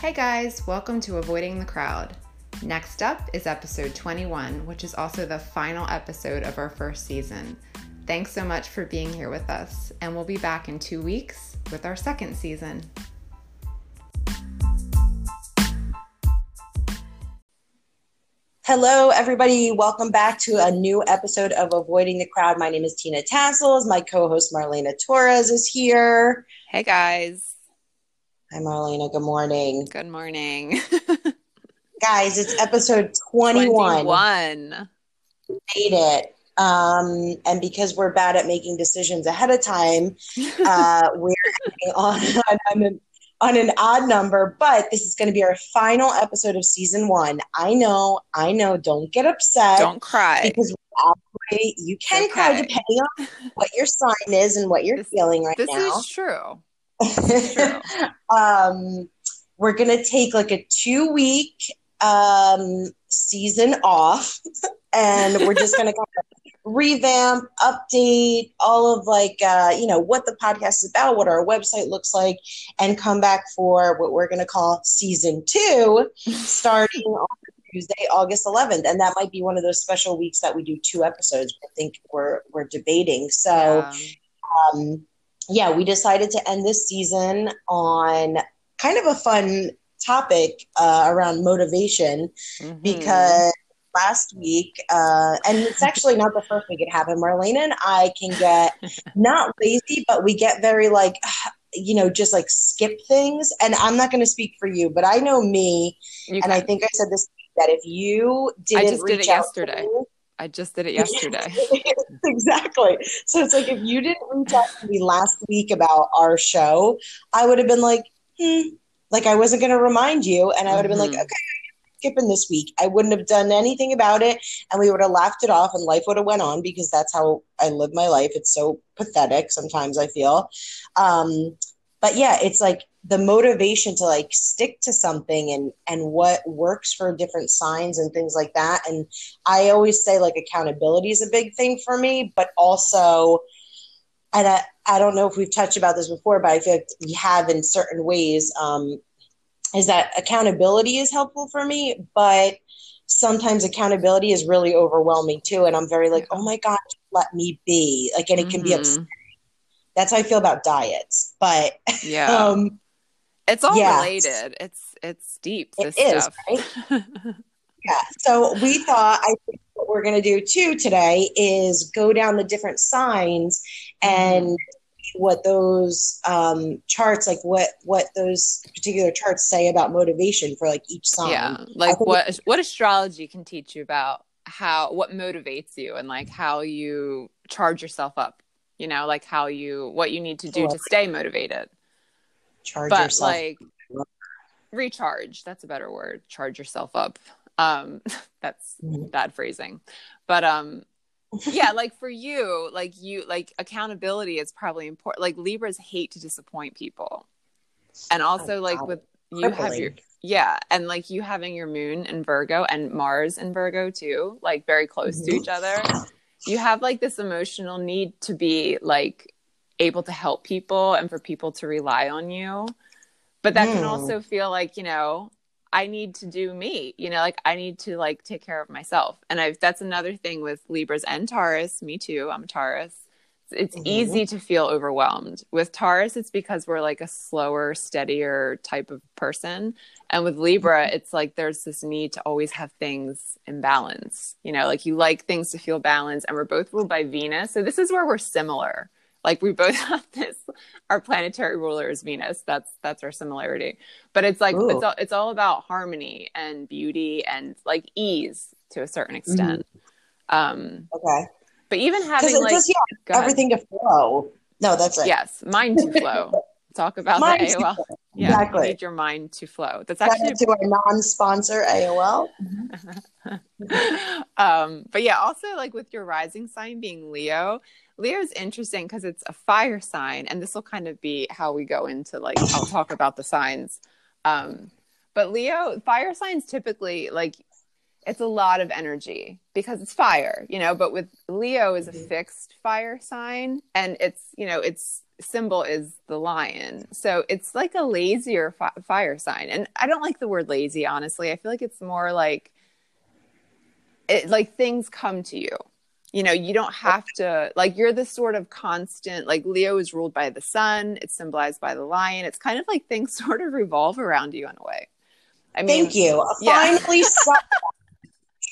Hey guys, welcome to Avoiding the Crowd. Next up is episode 21, which is also the final episode of our first season. Thanks so much for being here with us, and we'll be back in two weeks with our second season. Hello, everybody. Welcome back to a new episode of Avoiding the Crowd. My name is Tina Tassels. My co host Marlena Torres is here. Hey guys. Hi, Marlena. Good morning. Good morning. Guys, it's episode 21. 21. Made it. Um, and because we're bad at making decisions ahead of time, uh, we're on, on, an, on an odd number, but this is going to be our final episode of season one. I know, I know. Don't get upset. Don't cry. Because you can Okay. cry depending on what your sign is and what you're This- feeling right This now. This is true. um, we're gonna take like a two week um, season off, and we're just gonna kind of revamp, update all of like uh, you know what the podcast is about, what our website looks like, and come back for what we're gonna call season two, starting on Tuesday, August 11th, and that might be one of those special weeks that we do two episodes. I think we're we're debating. So Um, um, yeah, we decided to end this season on kind of a fun topic uh, around motivation mhm. because last week, uh, and it's actually not the first week it happened. Marlena and I can get not lazy, but we get very like, you know, just like skip things. And I'm not going to speak for you, but I know me, You and I think I said this that if you didn't just did reach it out yesterday. me, I just did it yesterday. exactly. So it's like if you didn't reach out to me last week about our show, I would have been like, hmm, like I wasn't going to remind you, and I would have been like, Mhm. okay, skipping this week. I wouldn't have done anything about it, and we would have laughed it off, and life would have went on because that's how I live my life. It's so pathetic sometimes. I feel, um, but yeah, it's like the motivation to like stick to something and and what works for different signs and things like that and I always say like accountability is a big thing for me, but also, and I, I don't know if we've touched about this before, but I feel like we have in certain ways, um, is that accountability is helpful for me, but sometimes accountability is really overwhelming too. And I'm very like, oh my God, let me be. Like, and it can be Mhm. upsetting. That's how I feel about diets. But, Yeah. um, it's all yeah. related. It's it's deep. It This is, stuff. Yeah. So we thought I think what we're going to do too today is go down the different signs and what those um, charts, like what what those particular charts say about motivation for like each sign. yeah. Like what what astrology can teach you about how what motivates you and like how you charge yourself up. You know, like how you what you need to do to stay motivated. Charge but yourself. like recharge that's a better word charge yourself up um that's Mhm. bad phrasing but um yeah like for you like you like accountability is probably important like libras hate to disappoint people and also Oh, like with you have your yeah and like you having your moon in virgo and mars in virgo too like very close to Mhm. each other you have like this emotional need to be like able to help people and for people to rely on you. But that can Mm. also feel like you know i need to do me you know like i need to like take care of myself. And i that's another thing with libras and taurus. Me too. I'm a taurus. It's Mhm. easy to feel overwhelmed. With taurus it's because we're like a slower steadier type of person. And with libra it's like there's this need to always have things in balance. You know like you like things to feel balanced. And we're both ruled by venus. So this is where we're similar like we both have this our planetary ruler is venus that's that's our similarity but it's like Ooh. it's all, it's all about harmony and beauty and like ease to a certain extent um okay. but even having like just yeah, go ahead. everything to flow. No, that's it. yes mind to flow talk about Mind the aol yeah Exactly. need your mind to flow that's actually to our non-sponsor AOL. um but yeah also like with your rising sign being leo Leo is interesting because it's a fire sign and this will kind of be how we go into like i'll talk about the signs um but leo fire signs typically like it's a lot of energy because it's fire, you know, but with Leo is a Mhm. fixed fire sign and it's, you know, its symbol is the lion. So it's like a lazier fi- fire sign. And I don't like the word lazy, honestly. I feel like it's more like it like things come to you. You know, you don't have to like you're the sort of constant like Leo is ruled by the sun, it's symbolized by the lion. It's kind of like things sort of revolve around you in a way. I mean, Thank you. yeah. Finally,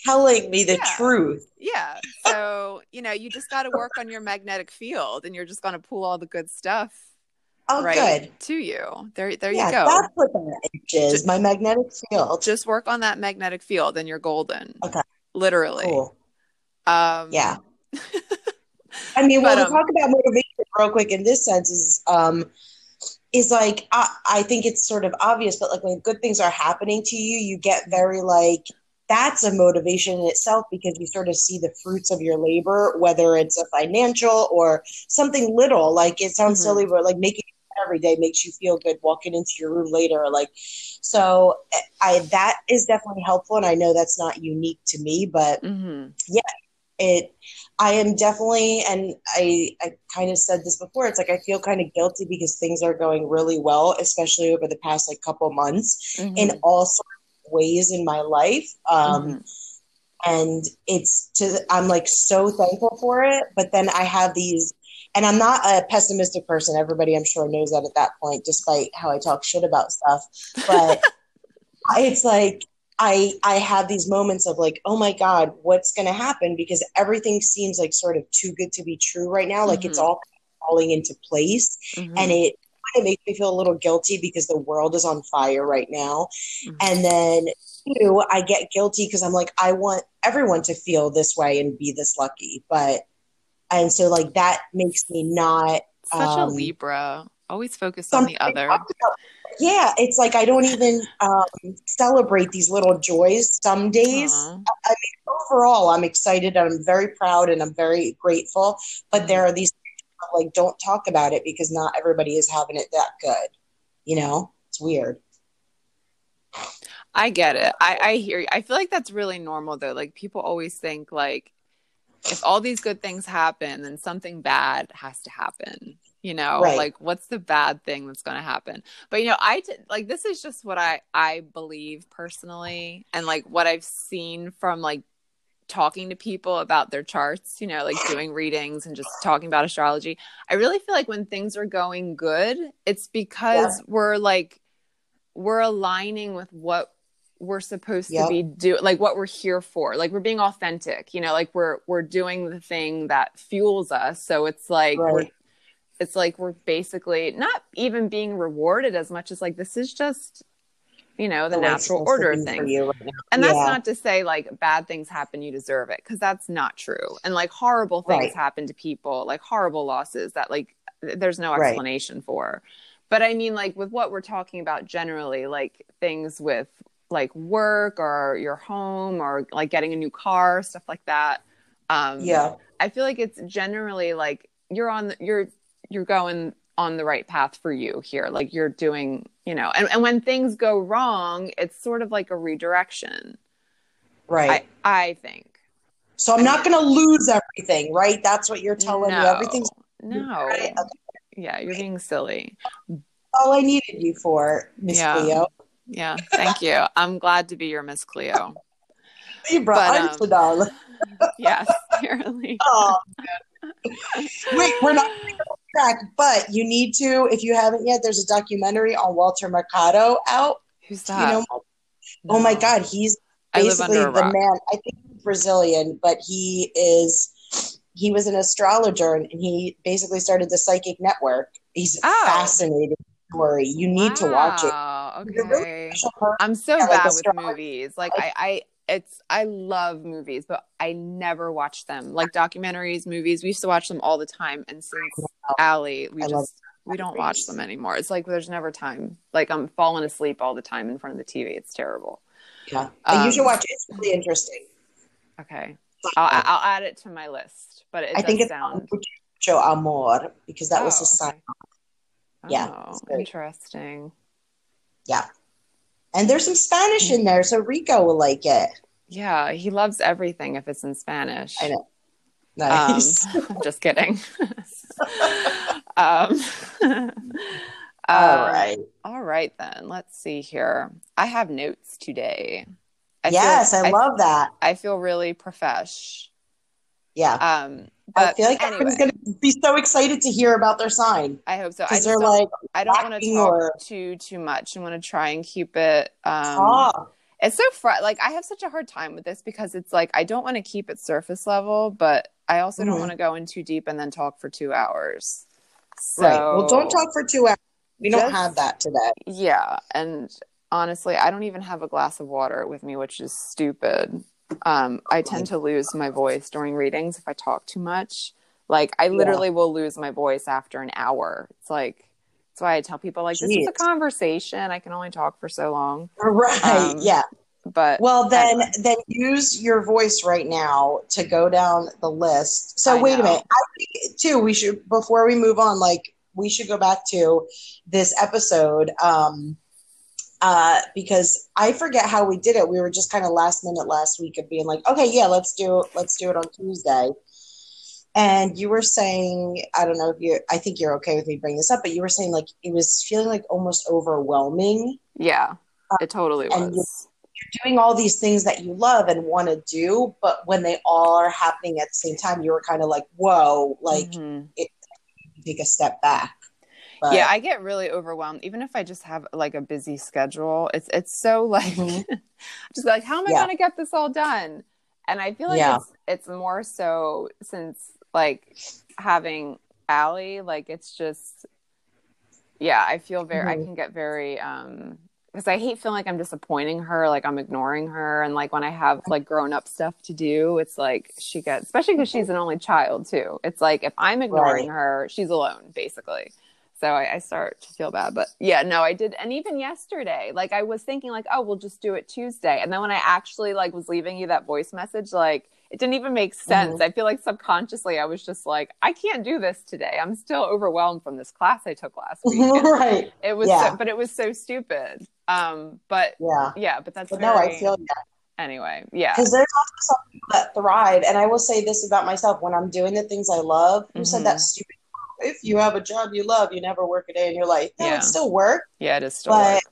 telling me the Yeah. truth. Yeah. So, you know, you just got to work on your magnetic field and you're just going to pull all the good stuff Oh, right good. to you. There there yeah, you go. that's what that is. Just- my magnetic field. Just work on that magnetic field and you're golden. Okay. Literally. cool. Um Yeah. I mean, well, But, to um, talk about motivation real quick in this sense is um is like I, I think it's sort of obvious, but like when good things are happening to you, you get very like that's a motivation in itself because you sort of see the fruits of your labor, whether it's a financial or something little. Like it sounds Mhm. silly, but like making every day makes you feel good walking into your room later. Like so I that is definitely helpful and I know that's not unique to me, but mhm. it i am definitely and i i kind of said this before it's like i feel kind of guilty because things are going really well especially over the past like couple months Mhm. in all sorts ways in my life um Mhm. and it's to i'm like so thankful for it but then i have these and i'm not a pessimistic person everybody i'm sure knows that at that point despite how i talk shit about stuff but it's like I I have these moments of like, oh my God, what's gonna happen? Because everything seems like sort of too good to be true right now. Like it's Mhm. all falling into place. Mhm. And it kind of makes me feel a little guilty because the world is on fire right now. Mhm. And then two, I get guilty because I'm like, I want everyone to feel this way and be this lucky. But and so like that makes me not such a um, Libra. Always focus on the other. about. Yeah, it's like I don't even um, celebrate these little joys some days. Aw. Overall, I'm excited. I'm very proud and I'm very grateful. But there are these like don't talk about it because not everybody is having it that good. You know, it's weird. I get it. I, I hear you. I feel like that's really normal though. Like people always think like if all these good things happen, then something bad has to happen. You know, Right. like what's the bad thing that's going to happen? But you know, I t- like this is just what I I believe personally, and like what I've seen from like talking to people about their charts. You know, like doing readings and just talking about astrology. I really feel like when things are going good, it's because we're like we're aligning with what we're supposed Yep. to be doing like what we're here for like we're being authentic you know like we're we're doing the thing that fuels us so it's like we're it's like we're basically not even being rewarded as much as like this is just you know the, natural order of things right and that's Yeah. not to say like bad things happen you deserve it because that's not true and like horrible things Right. happen to people like horrible losses that like there's no Right. explanation for but i mean like with what we're talking about generally like things with like work or your home or like getting a new car stuff like that um yeah, I feel like it's generally like you're on you're you're going on the right path for you here. Like you're doing, you know, and, and when things go wrong, it's sort of like a redirection. right. I I think. so I'm not going to lose everything, right? That's what you're telling no, me. Everything's no. right. Yeah, you're being silly. all I needed you for, Miss Yeah. Cleo. Yeah, thank you. I'm glad to be your Miss Cleo. Libra, But, I'm um. Yes, apparently. Oh, wait, we're not track, but you need to, if you haven't yet, there's a documentary on Walter Mercado out. Who's You that? know, oh my God, he's basically the man. I think he's Brazilian, but he is. He was an astrologer, and he basically started the Psychic Network. He's Oh. fascinating story. You need to watch it. Wow, a really Okay. I'm so Yeah, like bad with movies. Like I, I, it's I love movies, but I never watch them. Like documentaries, movies. We used to watch them all the time, and since Allie, we I just we don't watch them anymore. It's like there's never time. Like I'm falling asleep all the time in front of the TV. It's terrible. Yeah, and you should Um, watch it. It's really interesting. Okay, I'll, I'll add it to my list. But it I think it's sound. Mucho Amor because that was Oh, his son. okay. Yeah, Oh, interesting. Yeah. And there's some Spanish in there, so Rico will like it. Yeah, he loves everything if it's in Spanish. I know. Nice. Um, I'm just kidding. um, All um, right. All right, then. Let's see here. I have notes today. I yes, feel, I love that. I feel really profesh. Yeah. Um, I feel like anyway, everyone's going to be so excited to hear about their sign I hope so. I they're don't, like, I don't want to talk or- too too much. I want to try and keep it. Um, ah, it's so fr- like I have such a hard time with this because it's like I don't want to keep it surface level, but I also don't Mhm. want to go in too deep and then talk for two hours. So, right. Well, don't talk for two hours. We don't have that today. Yeah, and honestly, I don't even have a glass of water with me, which is stupid. Um, I tend to lose my voice during readings if I talk too much. Like I literally will lose my voice after an hour. It's like that's why I tell people like this is a conversation. I can only talk for so long. Right. Um, yeah. But Well, then, anyway. then use your voice right now to go down the list. So I wait a minute. I think too. We should before we move on. Like we should go back to this episode. Um, uh, because I forget how we did it. We were just kind of last minute last week of being like, okay, yeah, let's do let's do it on Tuesday. And you were saying, I don't know if you, I think you're okay with me bringing this up, but you were saying like it was feeling like almost overwhelming yeah, it totally and You're doing all these things that you love and want to do, but when they all are happening at the same time, you were kind of like, whoa, like Mhm. take a step back. But, yeah, I get really overwhelmed even if I just have like a busy schedule. It's it's so like Mhm. just like how am I Yeah. going to get this all done? And I feel like Yeah. it's it's more so since like having Allie, like it's just yeah, I feel very I Mhm. can get very um because I hate feeling like I'm disappointing her, like I'm ignoring her, and like when I have like grown up stuff to do, it's like she gets, especially because she's an only child too. It's like if I'm ignoring Right. her, she's alone basically. So I, I start to feel bad, but yeah, no, I did, and even yesterday, like I was thinking, like, oh, we'll just do it Tuesday, and then when I actually like was leaving you that voice message, like it didn't even make sense. I feel like subconsciously I was just like, I can't do this today. I'm still overwhelmed from this class I took last week. And right. it was, Yeah. so, but it was so stupid. Um, but Yeah. yeah, but that's But very, no, I feel that anyway. Yeah, because there's also some people that thrive, and I will say this about myself: when I'm doing the things I love, who said Mhm. that stupid? If you have a job you love, you never work a day in your life. No, Yeah. it's still work. yeah, it is still. But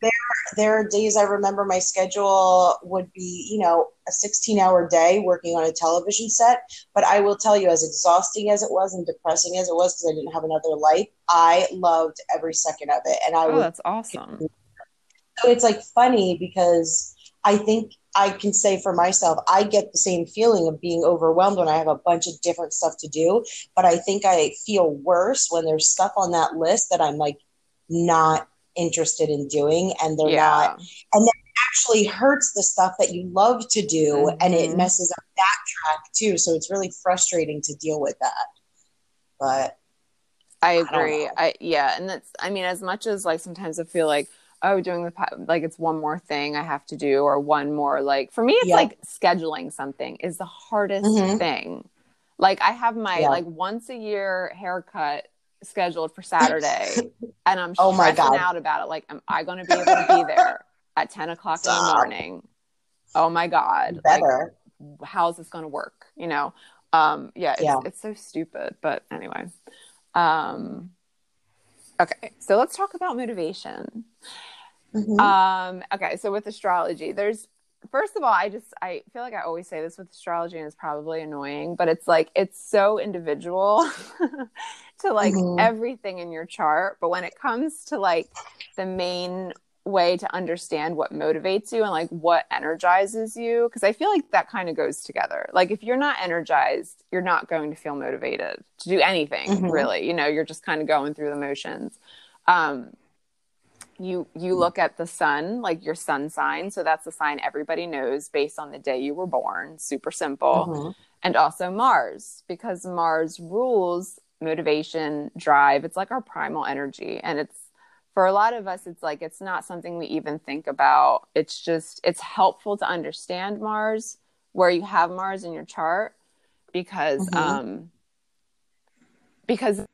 work. there are days I remember my schedule would be, you know, a 16 hour day working on a television set. But I will tell you, as exhausting as it was and depressing as it was because I didn't have another life, I loved every second of it. And I Oh, would, that's awesome. so it's like funny because I think I can say for myself, I get the same feeling of being overwhelmed when I have a bunch of different stuff to do. But I think I feel worse when there's stuff on that list that I'm like not interested in doing and they're not And that actually hurts the stuff that you love to do and it Mhm. messes up that track too so it's really frustrating to deal with that but I agree. know. I yeah, and that's. I mean, as much as like sometimes I feel like oh, doing the po- like it's one more thing I have to do or one more like for me it's Yeah. like scheduling something is the hardest Mhm. thing. Like I have my Yeah. like once a year haircut scheduled for Saturday, and I'm Oh my stressing God. out about it. Like, am I going to be able to be there at ten o'clock in the morning? Oh my god! Like, better how's this going to work you know um yeah it's, Yeah. it's so stupid but anyway um okay so let's talk about motivation Mhm. um okay so with astrology there's first of all i just i feel like i always say this with astrology and it's probably annoying but it's like it's so individual to like Mhm. everything in your chart but when it comes to like the main way to understand what motivates you and like what energizes you because i feel like that kind of goes together like if you're not energized you're not going to feel motivated to do anything Mhm. really you know you're just kind of going through the motions um you you look at the sun like your sun sign so that's the sign everybody knows based on the day you were born super simple Mhm. and also Mars because Mars rules motivation, drive. It's like our primal energy. And it's for a lot of us, it's like it's not something we even think about. It's just, it's helpful to understand Mars where you have Mars in your chart because, Mhm. um, because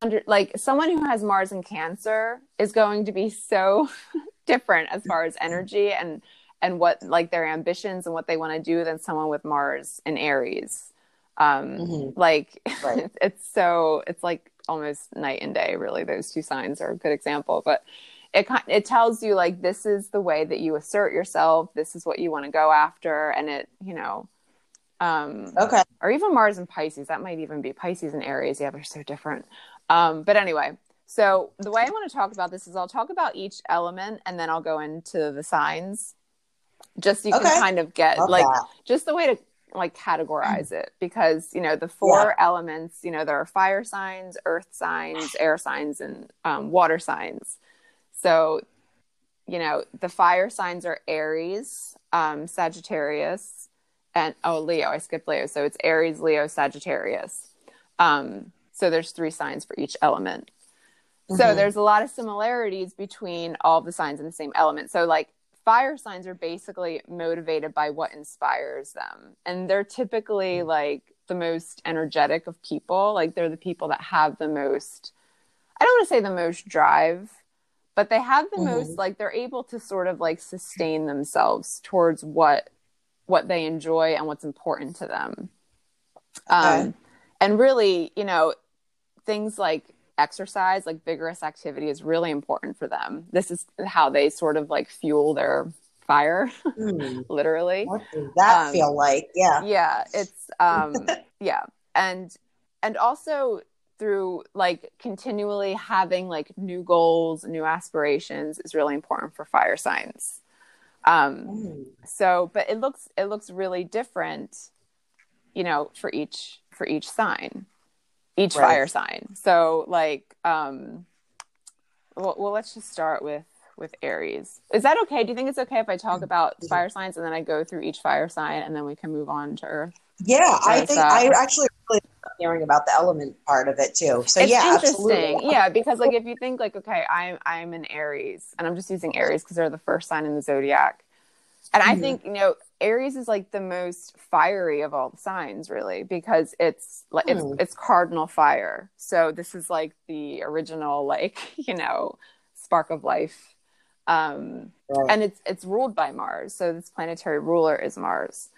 under like someone who has Mars in Cancer is going to be so different as far as energy and and what like their ambitions and what they want to do than someone with Mars in Aries. Um, Mhm. Like Right. it's so it's like almost night and day. Really, those two signs are a good example. But it it tells you like this is the way that you assert yourself. This is what you want to go after, and it you know. Um, Okay. or even Mars and Pisces. That might even be Pisces and Aries. Yeah, they're so different. Um, but anyway, so the way I want to talk about this is I'll talk about each element and then I'll go into the signs, just so you Okay. can kind of get Love like that. just the way to like categorize it because you know the four elements you know there are fire signs earth signs air signs and um, water signs. So you know the fire signs are aries um, sagittarius and oh leo i skipped leo. So it's aries leo sagittarius. Um, so there's three signs for each element. So Mhm. there's a lot of similarities between all the signs in the same element. So like fire signs are basically motivated by what inspires them and they're typically like the most energetic of people like they're the people that have the most i don't want to say the most drive but they have the Mhm. most like they're able to sort of like sustain themselves towards what what they enjoy and what's important to them Okay. um and really you know things like exercise like vigorous activity is really important for them this is how they sort of like fuel their fire Hmm. literally What does that Um, feel like? Yeah. yeah it's um yeah and and also through like continually having like new goals new aspirations is really important for fire signs um Hmm. so but it looks it looks really different you know for each for each sign each Right. fire sign. So like um well, well let's just start with with aries. Is that okay? Do you think it's okay if i talk about fire signs and then i go through each fire sign and then we can move on to earth? Yeah, I think so- I actually really hearing about the element part of it too. So it's yeah, interesting. absolutely. yeah because like if you think like okay i'm i'm an aries and i'm just using aries because they're the first sign in the zodiac and i Mhm. think you know aries is like the most fiery of all the signs really because it's like it's Hmm. it's cardinal fire so this is like the original like you know spark of life um Right. and it's it's ruled by Mars. So this planetary ruler is Mars.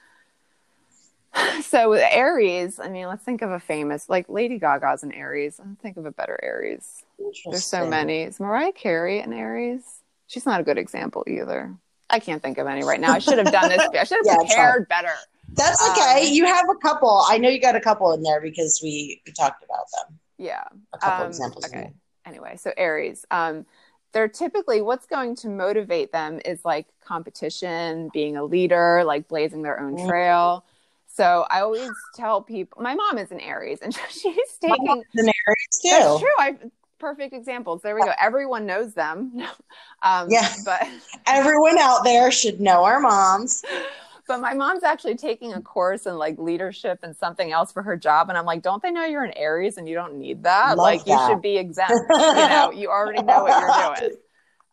So with Aries, I mean, let's think of a famous like Lady Gaga's an Aries. Let's think of a better Aries. There's so many. Is Mariah Carey an Aries? She's not a good example either. I can't think of any right now. I should have done this. I should have Yeah, prepared better. That's okay. Um, you have a couple. I know you got a couple in there because we, we talked about them. Yeah. A couple Um, examples. Okay. Anyway, so Aries, um, they're typically what's going to motivate them is like competition, being a leader, like blazing their own Mhm. trail. So I always tell people, my mom is an Aries, and she's taking. an Aries too. That's true. I perfect examples. There we go. Everyone knows them. um, Yeah. but Everyone out there should know our moms. but my mom's actually taking a course in like leadership and something else for her job, and I'm like, don't they know you're an Aries and you don't need that? Love like you should be exempt. you know, you already know what you're doing.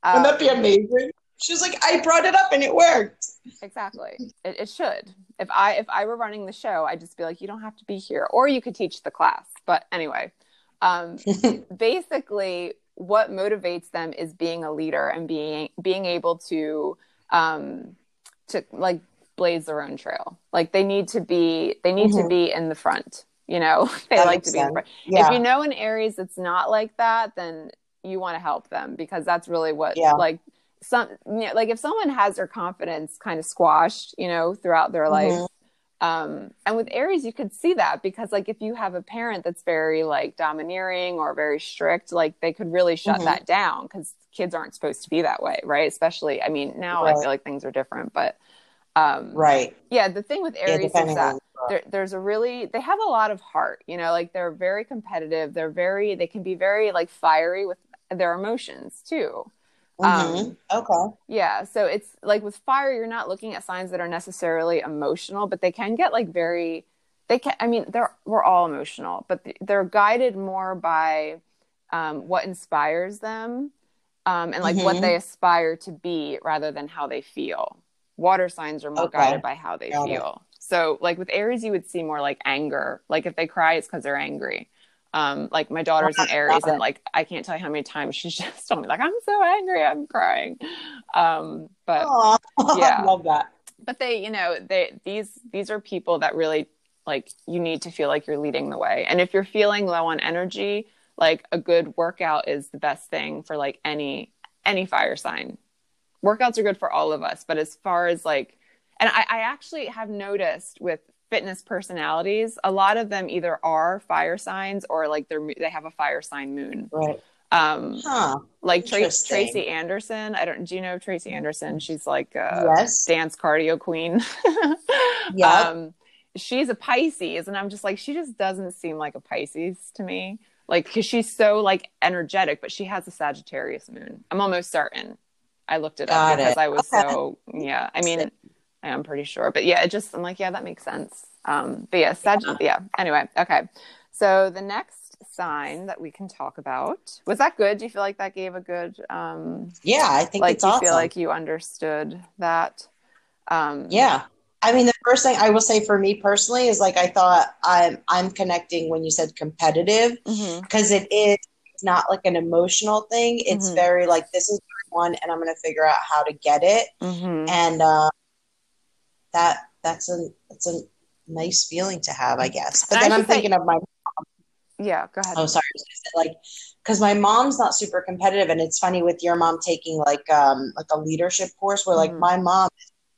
Wouldn't that be Um, amazing? She was like, I brought it up and it worked. exactly. It, it should. If I if I were running the show, I'd just be like, you don't have to be here, or you could teach the class. But anyway, um, basically, what motivates them is being a leader and being being able to um, to like blaze their own trail. Like they need to be they need to Mhm. be in the front. You know, they That like to be in the front. Yeah. If you know an Aries that's not like that, then you want to help them because that's really what Yeah. like some you know, like if someone has their confidence kind of squashed, you know, throughout their life. Um, and with Aries, you could see that because like if you have a parent that's very like domineering or very strict, like they could really shut Mhm. that down because kids aren't supposed to be that way, right? Especially, I mean, now I feel like things are different, but um, right. yeah, the thing with Yeah, Aries is that there, there's a really they have a lot of heart you know like they're very competitive they're very they can be very like fiery with their emotions too Mhm. okay. yeah so it's like with fire you're not looking at signs that are necessarily emotional but they can get like very they can i mean they're we're all emotional but they're guided more by um, what inspires them um, and like what Mhm. they aspire to be rather than how they feel water signs are more Okay. guided by how they Got it. feel so like with aries you would see more like anger like if they cry it's because they're angry Um, like my daughter's an Aries, and like I can't tell you how many times she's just told me like I'm so angry, I'm crying. Um, but Aw, Yeah. I love that. but they, you know, they these these are people that really like you need to feel like you're leading the way. And if you're feeling low on energy, like a good workout is the best thing for like any any fire sign. Workouts are good for all of us, but as far as like and I, I actually have noticed with fitness personalities, a lot of them either are fire signs or like they're they have a fire sign moon. Right. Um, Huh. like Tra- Tracy Anderson. I don't. Do you know Tracy Anderson? She's like a Yes. dance cardio queen. Yeah. Um, she's a Pisces, and I'm just like, she just doesn't seem like a Pisces to me. Like, because she's so like energetic, but she has a Sagittarius moon. I'm almost certain. I looked it Got up because it. I was Okay. so yeah. I mean, I am pretty sure, but yeah, it just I'm like, yeah, that makes sense. Um, but yeah, Sag. Yeah. Anyway, okay. So the next sign that we can talk about was that good? Do you feel like that gave a good um yeah, I think like it's you awesome. feel like you understood that? Um Yeah. I mean, the first thing I will say for me personally is like I thought I'm I'm connecting when you said competitive because it is it's not like an emotional thing. It's Mhm. very like this is one, and I'm going to figure out how to get it, mhm. and uh, that that's a that's a nice feeling to have, I guess. But And then I'm should say- thinking of my mom. Yeah, go ahead. oh sorry, I was gonna like because my mom's not super competitive, and it's funny with your mom taking like um like a leadership course where like Mhm. my mom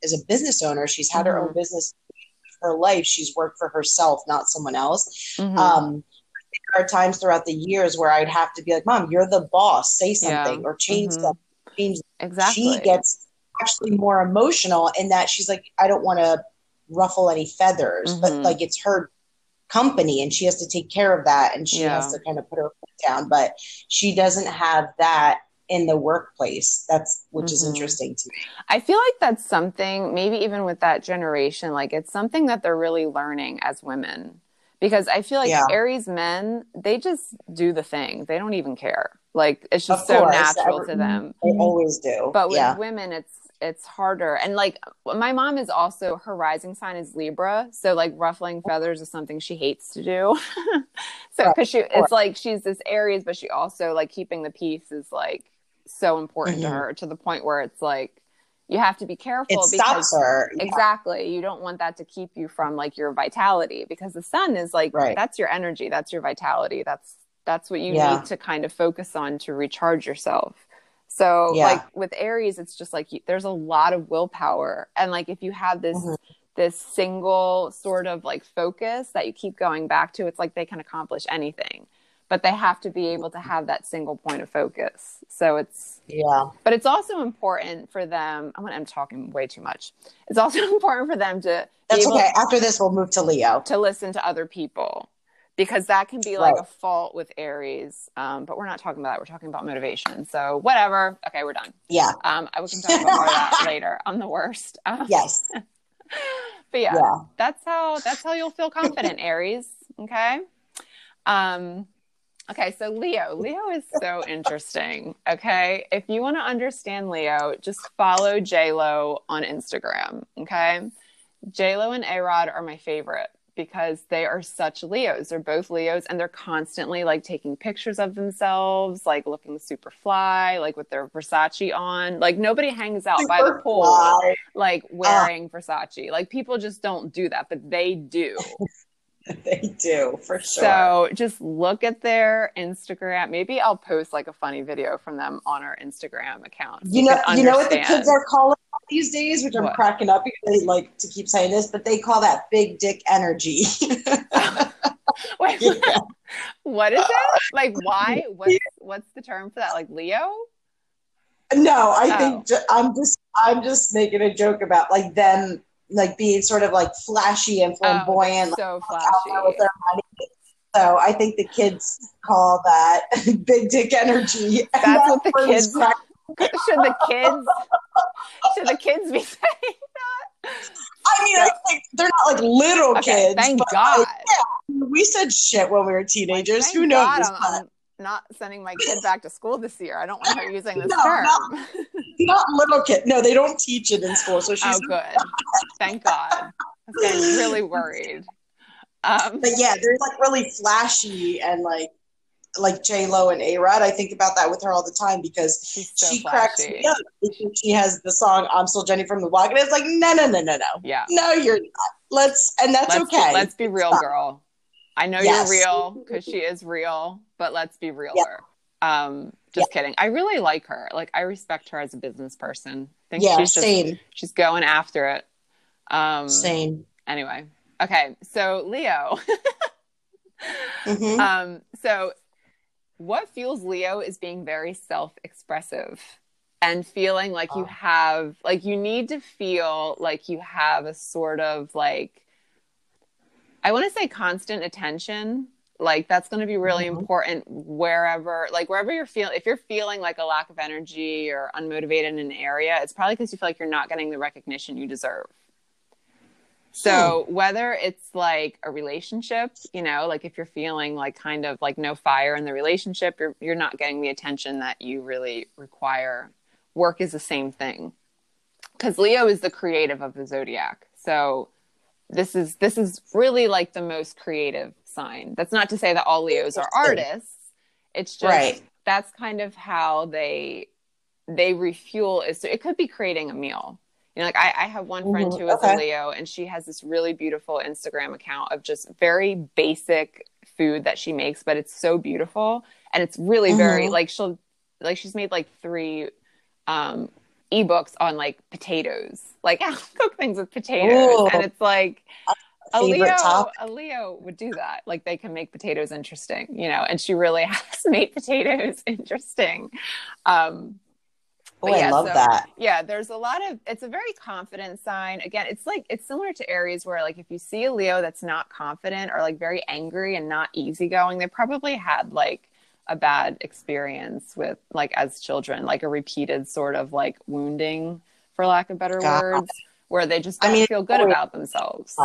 is a business owner. She's had her Mhm. own business her life. She's worked for herself, not someone else. Mhm. Um, there are times throughout the years where I'd have to be like, "Mom, you're the boss. Say something Yeah. or change Mhm. something." Change. exactly. She gets actually more emotional in that she's like, "I don't want to ruffle any feathers," but Mhm. like it's her company and she has to take care of that and she Yeah. has to kind of put her foot down. But she doesn't have that in the workplace. That's which is Mhm. interesting to me. I feel like that's something, maybe even with that generation, like it's something that they're really learning as women. Because I feel like Yeah. Aries men, they just do the thing. They don't even care. Like it's just Of so course, natural every- to them. They always do. But with yeah. women, it's it's harder. And like my mom is also her rising sign is Libra, so like ruffling feathers is something she hates to do. so because she, it's like she's this Aries, but she also like keeping the peace is like so important to Mhm. her to the point where it's like you have to be careful It stops her. Yeah. exactly you don't want that to keep you from like your vitality because the sun is like Right. that's your energy that's your vitality that's that's what you Yeah. need to kind of focus on to recharge yourself so Yeah. like with aries it's just like you, there's a lot of willpower and like if you have this Mhm. this single sort of like focus that you keep going back to it's like they can accomplish anything but they have to be able to have that single point of focus so it's Yeah. but it's also important for them. I'm, I'm talking way too much. It's also important for them to That's okay. After this, we'll move to Leo. to listen to other people because that can be like Right. a fault with Aries. Um, but we're not talking about that. We're talking about motivation. So whatever. Okay, we're done. Yeah. Um, I we can talk about more of that later. I'm the worst. Um, Yes. but yeah, Yeah. that's how that's how you'll feel confident, Aries. Okay. Um okay, so Leo. Leo is so interesting. Okay. If you want to understand Leo, just follow J Lo on Instagram. Okay. J Lo and A-Rod are my favorite because they are such Leos. They're both Leos and they're constantly like taking pictures of themselves, like looking super fly, like with their Versace on. Like nobody hangs out by the pool fly. like uh. wearing Versace. Like people just don't do that, but they do. They do for sure. So just look at their Instagram. Maybe I'll post like a funny video from them on our Instagram account. you know, can you know what the kids are calling these days, which I'm What? cracking up because they like to keep saying this, but they call that big dick energy. Wait, Yeah. what is it? Uh, like why? What's what's the term for that? Like Leo? no, I Oh. think ju- I'm just I'm just making a joke about like them like being sort of like flashy and oh, flamboyant. Oh, so out flashy. with their money. So I think the kids call that big dick energy. And That's what the kids- crack- Should the kids should the kids be saying that? I mean, I think they're not like little Okay, kids. thank but, God. like, we said shit when we were teenagers. Thank Who knows? God I'm. I'm not sending my kid back to school this year. I don't want her using this No, term. no. not little kid. No, they don't teach it in school. So she's Oh, good. Thank God. I was getting really worried. Um, but yeah, they're like really flashy and like like J Lo and A Rod. I think about that with her all the time because so she flashy. cracks me up because she has the song "I'm Still Jenny from the Block," and it's like, no, no, no, no, no, Yeah. no, you're not. Let's, and that's let's okay. Let's be real, Stop. girl. I know Yes. you're real because she is real, but let's be realer. Yeah. Um, just kidding. I really like her. Like I respect her as a business person. I think yeah, she's just same, she's going after it. Um same. anyway. Okay, so Leo. Mhm. um, so what fuels Leo is being very self-expressive and feeling like you Oh. have like you need to feel like you have a sort of like I want to say constant attention. Like that's going to be really Mhm. important wherever like wherever you're feeling if you're feeling like a lack of energy or unmotivated in an area, it's probably because you feel like you're not getting the recognition you deserve. So hmm. whether it's like a relationship, you know, like if you're feeling like kind of like no fire in the relationship, you're you're not getting the attention that you really require. Work is the same thing. Cuz Leo is the creative of the zodiac. So this is this is really like the most creative sign. That's not to say that all Leos are artists. It's just Right. that's kind of how they they refuel is so it could be creating a meal you know like i, I have one friend Mhm, who is okay. a leo and she has this really beautiful instagram account of just very basic food that she makes but it's so beautiful and it's really very Mhm. like she'll like she's made like three um ebooks on like potatoes like how to cook things with potatoes Ooh. and it's like a Leo, a Leo would do that. Like they can make potatoes interesting, you know, and she really has made potatoes interesting. Um, Oh, but I yeah, love so- that. yeah, there's a lot of it's a very confident sign. Again, it's like it's similar to Aries where like if you see a Leo that's not confident or like very angry and not easygoing, they probably had like a bad experience with like as children, like a repeated sort of like wounding for lack of better God. words, where they just I don't mean, feel good about themselves.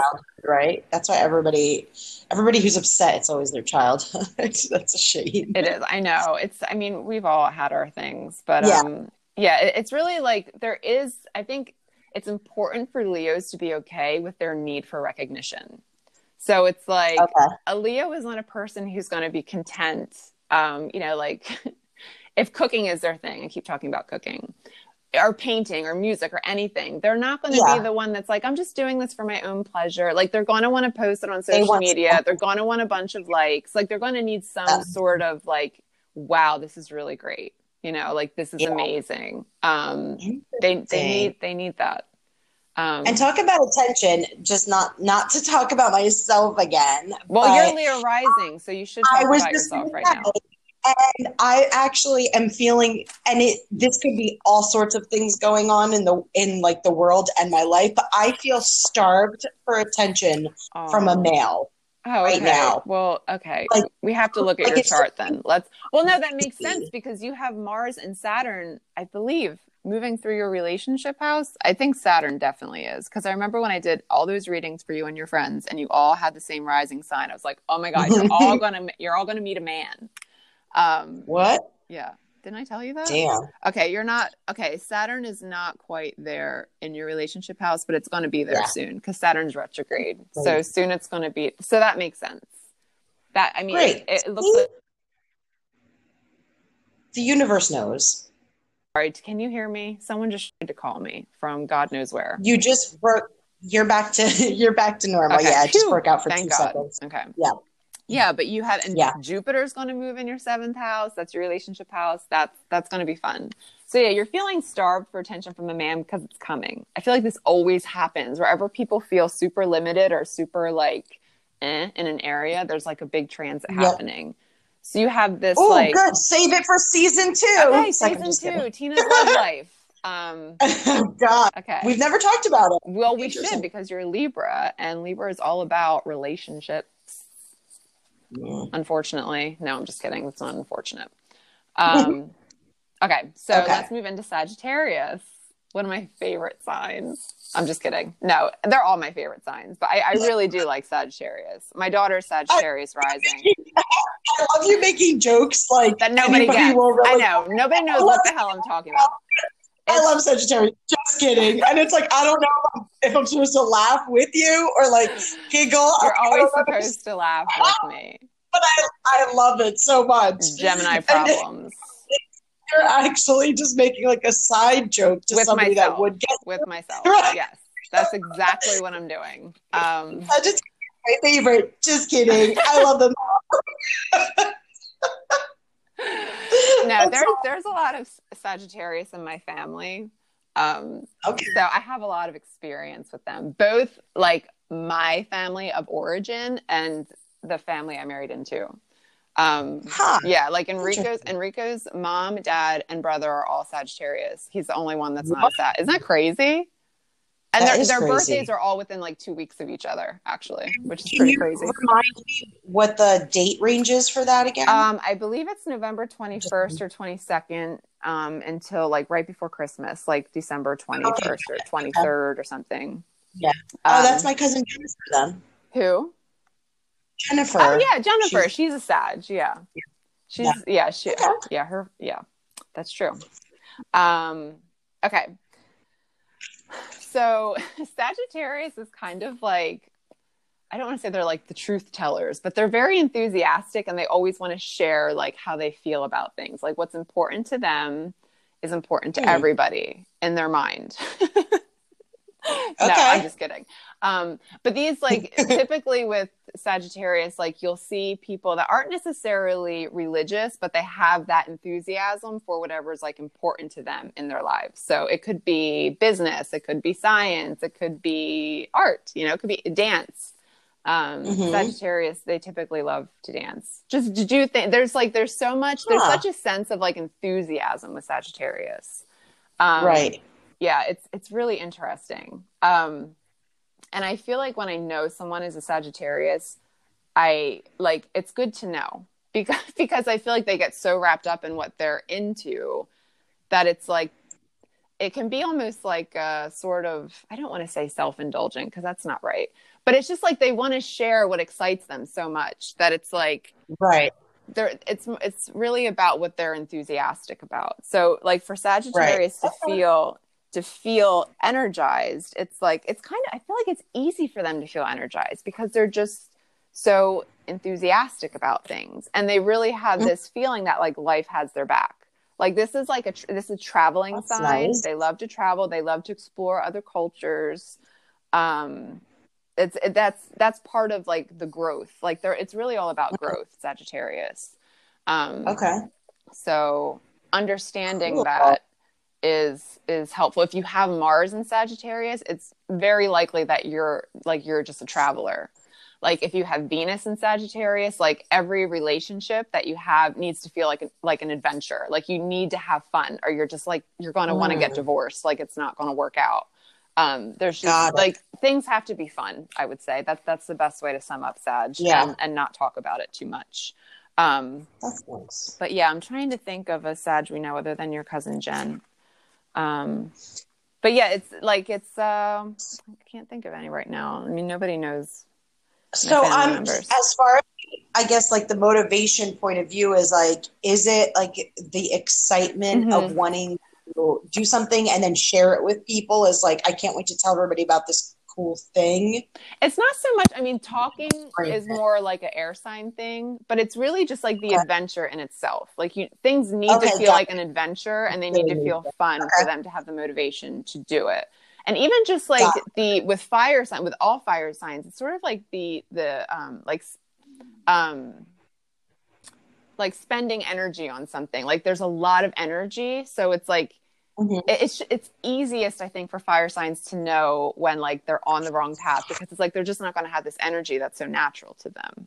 Right? That's why everybody, everybody who's upset, it's always their child. That's a shame. It is. I know. It's. I mean, we've all had our things, but Yeah. um, yeah, it's really like there is. I think it's important for Leos to be okay with their need for recognition. So it's like Okay. a Leo is not a person who's going to be content. Um, you know, like if cooking is their thing, I keep talking about cooking, or painting, or music, or anything. They're not going to Yeah. be the one that's like, I'm just doing this for my own pleasure. Like they're going to want to post it on social want media. something. They're going to want a bunch of likes. Like they're going to need some Yeah. sort of like, wow, this is really great. You know, like this is Yeah. amazing. Um, they they need they need that. Um, And talk about attention, just not not to talk about myself again. well, you're Leo rising, so you should talk I was about just yourself right now. and I actually am feeling, and it this could be all sorts of things going on in the in like the world and my life, but I feel starved for attention from a male. Oh, right okay. now. Well, okay. Like- we have to look at like your chart then. Let's. Well, no, that makes sense because you have Mars and Saturn, I believe, moving through your relationship house. I think Saturn definitely is because I remember when I did all those readings for you and your friends, and you all had the same rising sign. I was like, oh my god, you're all gonna you're all gonna meet a man. Um, What? yeah. Didn't I tell you that? Damn. Okay, you're not okay. Saturn is not quite there in your relationship house, but it's going to be there Yeah. soon because Saturn's retrograde. So soon it's going to be. So that makes sense. That I mean, Great. it, it looks. Like, The universe knows. All right, can you hear me? Someone just tried to call me from God knows where. You just broke. You're back to you're back to normal. Okay. Yeah, it just broke out for Thank two God. seconds. Okay. Yeah. Yeah, but you have and Yeah. Jupiter's going to move in your seventh house. That's your relationship house. That's that's going to be fun. So yeah, you're feeling starved for attention from a man because it's coming. I feel like this always happens wherever people feel super limited or super like eh, in an area. There's like a big transit Yep. happening. So you have this Oh, like good. Save it for season two. okay, It's like, I'm just season two. Tina's love life. Um, oh God, okay. we've never talked about it. Well, we should because you're Libra, and Libra is all about relationships. Unfortunately, no, I'm just kidding. It's not unfortunate. Um, okay, so Okay. let's move into Sagittarius. One of my favorite signs. I'm just kidding. No, they're all my favorite signs, but I, I really do like Sagittarius. My daughter's Sagittarius rising. I love you making jokes like That nobody gets. will I know. Nobody knows what the hell I'm talking about. I love Sagittarius. Just kidding. And it's like I don't know if I'm supposed to laugh with you or like giggle. You're always supposed to laugh with me. But I, I love it so much. Gemini problems. You're actually just making like a side joke to with somebody myself. that would get with myself. Right. Yes, that's exactly what I'm doing. Um, Sagittarius. My favorite. Just kidding. I love them. no, there's there's a lot of Sagittarius in my family. Um, Okay. so I have a lot of experience with them, both like my family of origin and the family I married into. Um, Huh. yeah, like Enrico's Enrico's mom, dad, and brother are all Sagittarius. He's the only one that's not What? a Sag. Isn't that crazy? And That their their crazy. birthdays are all within like two weeks of each other, actually, which is Can pretty you crazy. remind me what the date range is for that again? Um, I believe it's November 21st or 22nd um, until like right before Christmas, like December 21st or 23rd or something. Yeah. Um, oh, that's my cousin Jennifer then. who? Jennifer. Oh yeah, Jennifer. She's- She's, a Sag. Yeah. She's yeah. she Okay. yeah her yeah. That's true. Um. Okay. So Sagittarius is kind of like I don't want to say they're like the truth tellers, but they're very enthusiastic and they always want to share like how they feel about things. Like what's important to them is important to Hmm. everybody in their mind. No, Okay. I'm just kidding. Um, but these like typically with Sagittarius, like you'll see people that aren't necessarily religious, but they have that enthusiasm for whatever is like important to them in their lives. So it could be business, it could be science, it could be art, you know, it could be dance. Um, Mhm. Sagittarius, they typically love to dance. Just to do things. There's like there's so much. There's such a sense of like enthusiasm with Sagittarius. Um, right. Yeah it's it's really interesting um and i feel like when i know someone is a sagittarius i like it's good to know because because i feel like they get so wrapped up in what they're into that it's like it can be almost like a sort of i don't want to say self-indulgent because that's not right but it's just like they want to share what excites them so much that it's like Right. they're it's it's really about what they're enthusiastic about. So like for Sagittarius to feel to feel energized, it's like it's kind of I feel like it's easy for them to feel energized because they're just so enthusiastic about things and they really have Mhm. this feeling that like life has their back. Like this is like a tr- this is traveling That's sign. nice. They love to travel, they love to explore other cultures. Um it's it, that's that's part of like the growth. Like there it's really all about growth, Sagittarius. Um Okay. so understanding Cool. that is is helpful. If you have Mars in Sagittarius, it's very likely that you're like you're just a traveler. Like if you have Venus in Sagittarius, like every relationship that you have needs to feel like a, like an adventure. Like you need to have fun, or you're just like you're going to want to get Mm. divorced. Like it's not going to work out. Um, there's just like things have to be fun. I would say that's that's the best way to sum up Sag, Yeah. and, and not talk about it too much. Um, That's nice. but yeah, I'm trying to think of a Sag we know other than your cousin Jen. Um, but yeah, it's like it's. Um, I can't think of any right now. I mean, nobody knows. So um, members. as far as I guess like the motivation point of view is like, is it like the excitement Mhm. of wanting to do something and then share it with people is like, I can't wait to tell everybody about this cool thing. It's not so much. I mean, talking is more like an air sign thing, but it's really just like the Okay. adventure in itself. Like you, things need Okay, to feel like an adventure, and they need to feel fun for them to have the motivation to do it. And even just like Got the with fire sign, with all fire signs, it's sort of like the the um like um like spending energy on something. Like there's a lot of energy, so it's like Mhm. it's it's easiest i think for fire signs to know when like they're on the wrong path because it's like they're just not going to have this energy that's so natural to them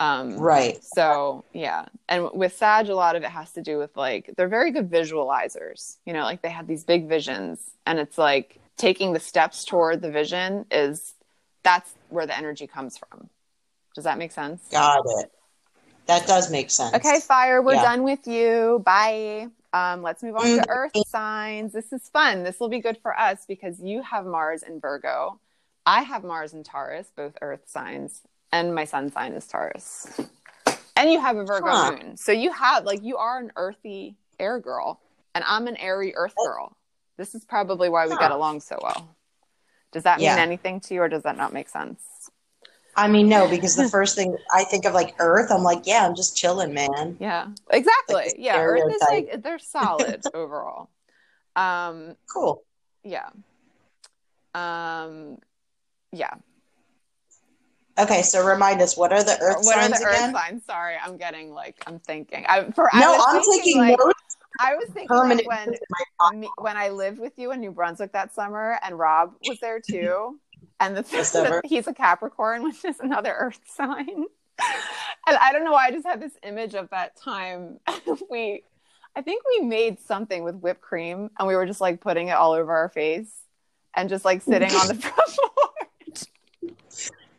um Right. so yeah and with sag a lot of it has to do with like they're very good visualizers you know like they have these big visions and it's like taking the steps toward the vision is that's where the energy comes from does that make sense Got it. That does make sense. Okay, fire, we're Yeah. done with you. Bye. Um, let's move on to earth signs. This is fun. This will be good for us because you have Mars in Virgo. I have Mars in Taurus, both earth signs, and my sun sign is Taurus. And you have a Virgo Huh. moon. So you have like you are an earthy air girl, and I'm an airy earth girl. This is probably why we Huh. get along so well. Does that mean Yeah. anything to you, or does that not make sense? I mean, no, because the first thing I think of like Earth, I'm like, yeah, I'm just chilling, man. Yeah, exactly. Like the yeah, Earth is like they're solid overall. Um, Cool. yeah. Um, yeah. Okay, so remind us, what are the Earth what are signs the Earth again? signs? Sorry, I'm getting like I'm thinking. I for No, I'm thinking, taking like, notes. I was thinking like, when when I lived with you in New Brunswick that summer, and Rob was there too, and the Best ever. he's a Capricorn, which is another Earth sign. And I don't know why I just had this image of that time. we, I think we made something with whipped cream, and we were just like putting it all over our face, and just like sitting on the front porch.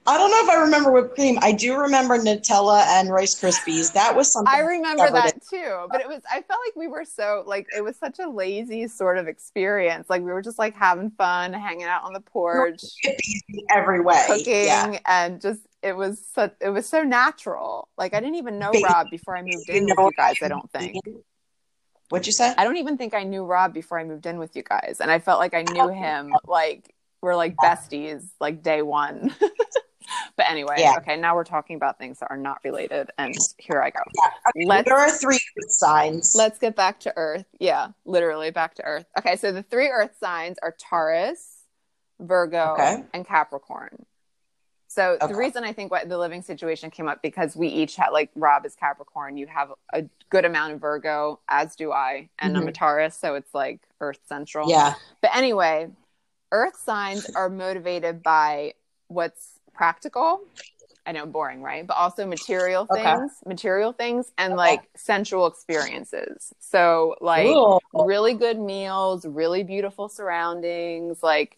I don't know if I remember whipped cream. I do remember Nutella and Rice Krispies. That was something. I remember covered that too, but it was I felt like we were so like it was such a lazy sort of experience. Like we were just like having fun, hanging out on the porch, every way. cooking, Yeah. and just it was so it was so natural. Like I didn't even know Baby, Rob before I moved in with you guys. I don't think. What'd you say? I don't even think I knew Rob before I moved in with you guys, and I felt like I knew oh, him. Like we're like besties, like day one. but anyway, Yeah. okay. Now we're talking about things that are not related, and here I go. Let's there are three Earth signs. Let's get back to Earth. Yeah, literally back to Earth. Okay, so the three Earth signs are Taurus, Virgo, Okay. and Capricorn. So Okay. the reason I think what the living situation came up because we each had like Rob is Capricorn, you have a good amount of Virgo, as do I, and I'm a mm-hmm. Taurus, so it's like Earth central. yeah. But anyway, Earth signs are motivated by what's practical. I know, boring, right? But also material Okay. things, material things, and Okay. like sensual experiences. So, like, Ooh. really good meals, really beautiful surroundings. Like,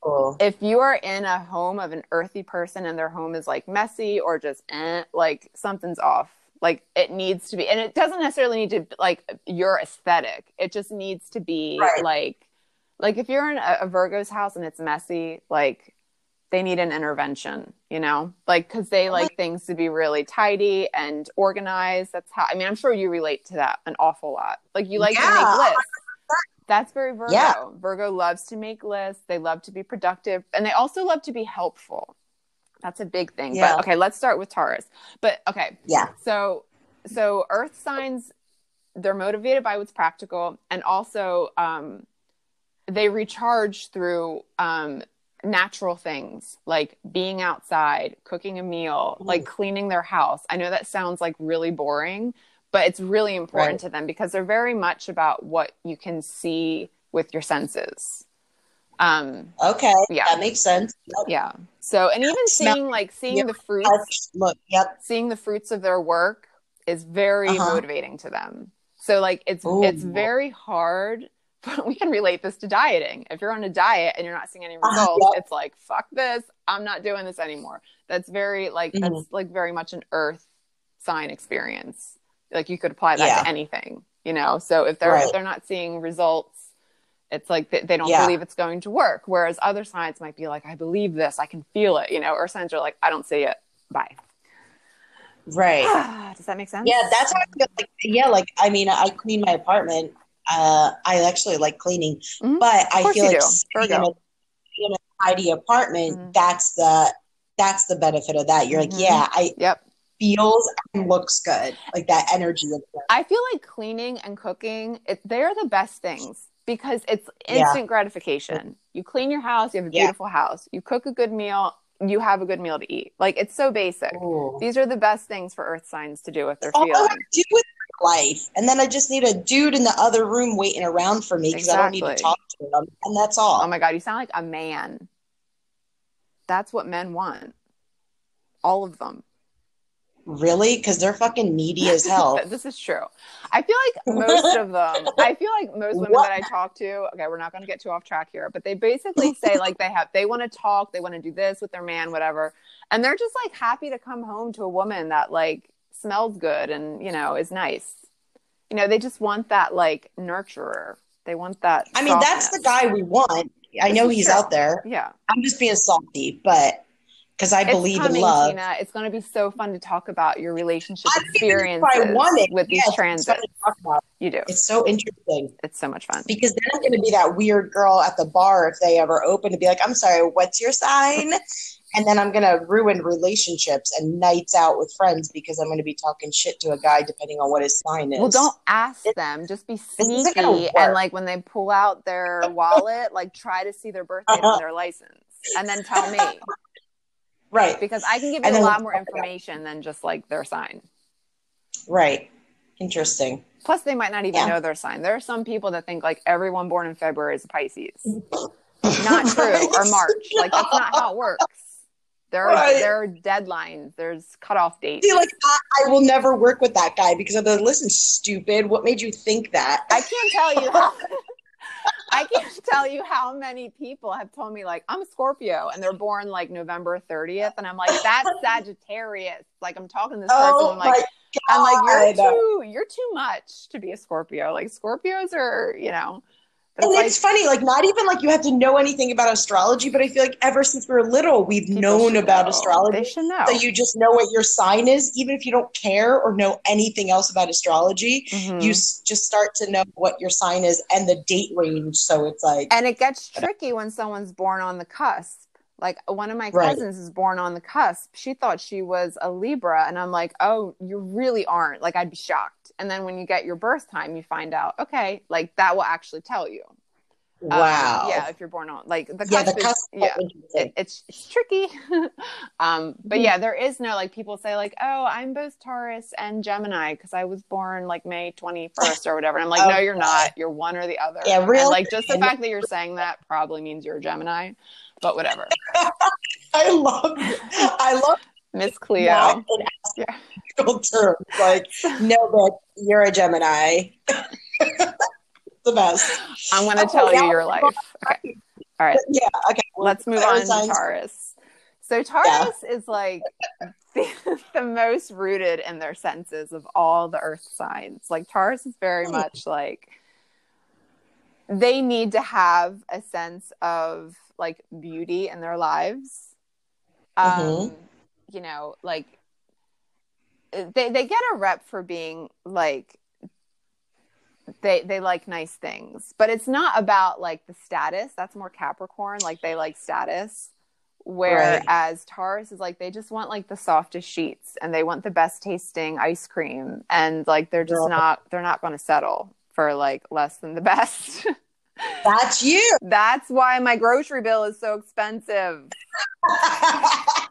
Cool. if you are in a home of an earthy person and their home is like messy or just eh, like something's off. Like it needs to be, and it doesn't necessarily need to like your aesthetic. It just needs to be Right. like, like if you're in a, a Virgo's house and it's messy, like they need an intervention, you know, like because they like things to be really tidy and organized. That's how. I mean, I'm sure you relate to that an awful lot. Like you like to make lists. That's very Virgo. Yeah. Virgo loves to make lists. They love to be productive, and they also love to be helpful. That's a big thing. Yeah. But okay, let's start with Taurus. But okay, Yeah. so so Earth signs, they're motivated by what's practical, and also um, they recharge through um, natural things like being outside, cooking a meal, like cleaning their house. I know that sounds like really boring, but it's really important Right. to them because they're very much about what you can see with your senses. Um, Okay. Yeah. That makes sense. Yep. yeah. So, and even Smell- seeing like seeing Yep. the fruits, Look. Yep. seeing the fruits of their work is very Uh-huh. motivating to them. So, like it's Ooh. it's very hard. We can relate this to dieting. If you're on a diet and you're not seeing any Uh-huh, results, yep. it's like fuck this. I'm not doing this anymore. That's very like Mhm. that's like very much an Earth sign experience. Like you could apply that Yeah. to anything, you know. So if they're Right. if they're not seeing results, it's like they, they don't Yeah. believe it's going to work. Whereas other signs might be like, I believe this, I can feel it, you know. Or signs are like, I don't see it. Bye. Right. Does that make sense? Yeah, that's how I feel. Like, yeah, like I mean, I clean my apartment. Uh, I actually like cleaning, Mhm. but I feel like sitting in a, in a tidy apartment. Mhm. That's the that's the benefit of that. You're like, yeah, I Yep. feels and looks good, like that energy. Of. I feel like cleaning and cooking, it, they're the best things because it's Yeah. instant gratification. You clean your house, you have a Yeah. beautiful house. You cook a good meal, you have a good meal to eat. Like it's so basic. Ooh. These are the best things for earth signs to do if they're feeling. do with life, and then I just need a dude in the other room waiting around for me because I don't need to talk to him, and that's all. Oh my god, you sound like a man. That's what men want. All of them. really? Because they're fucking needy as hell. this is true. I feel like most of them, I feel like most women What? that I talk to, okay, we're not going to get too off track here, but they basically say like they have, they want to talk, they want to do this with their man, whatever. And they're just like happy to come home to a woman that like smells good and, you know, is nice. You know, they just want that like nurturer. They want that. I mean, that's the guy we want. I know he's true. out there. Yeah. I'm just being salty, but because I It's believe coming, in love. Tina. It's going to be so fun to talk about your relationship I I want it. with these Yes, it's transits. to talk about. You do. It's so interesting It's so much fun. because then I'm going to be that weird girl at the bar if they ever open to be like, I'm sorry, what's your sign? And then I'm going to ruin relationships and nights out with friends because I'm going to be talking shit to a guy depending on what his sign is. Well, don't ask them. Just be sneaky, and like when they pull out their wallet, like try to see their birthday Uh-huh. on their license, and then tell me Right, because I can give you And a lot more it. information than just like their sign. right. Interesting. Plus, they might not even Yeah. know their sign. There are some people that think like everyone born in February is a Pisces. Not true. Or March. Like that's not how it works. There are Right. there are deadlines. There's cutoff dates. See, like, I, I will never work with that guy because of the listen, stupid. What made you think that? I can't tell you how I can't tell you how many people have told me like I'm a Scorpio and they're born like November 30th and I'm like that's Sagittarius. Like I'm talking to this person oh I'm like my I'm like you're too you're too much to be a Scorpio. Like Scorpios are, you know. And it's like it's funny, like not even like you have to know anything about astrology, but I feel like ever since we were little, we've known about know. astrology. They should know. So you just know what your sign is, even if you don't care or know anything else about astrology. Mhm. You s- just start to know what your sign is and the date range. So it's like, and it gets tricky when someone's born on the cusp. Like one of my Right. cousins is born on the cusp. She thought she was a Libra, and I'm like, oh, you really aren't. Like I'd be shocked. And then when you get your birth time, you find out, okay, like that will actually tell you. Um, wow. yeah, if you're born on like the cusp. Yeah, the cusp. is yeah. It, it's it's tricky, um, but yeah, there is no like people say like, oh, I'm both Taurus and Gemini because I was born like May 21st or whatever. And I'm like, no, you're not. You're one or the other. Yeah, And, real- like just the fact that you're saying that probably means you're a Gemini, but whatever. I love it. I love Miss Cleo. that in Yeah. astrological terms. Like, no, but you're a Gemini. the best. I'm going to Okay, tell you your life. Okay. All right. Yeah. Okay. Let's move on to. Taurus. So Taurus is like the, the most rooted in their senses of all the earth signs. Like Taurus is very Hmm. much like they need to have a sense of like beauty in their lives. Um, Mhm. you know, like they they get a rep for being like they they like nice things. But it's not about like the status. That's more capricorn. Like they like status. Whereas taurus is like they just want like the softest sheets and they want the best tasting ice cream. And like they're just Girl. not they're not going to settle for like less than the best That's you. that's why my grocery bill is so expensive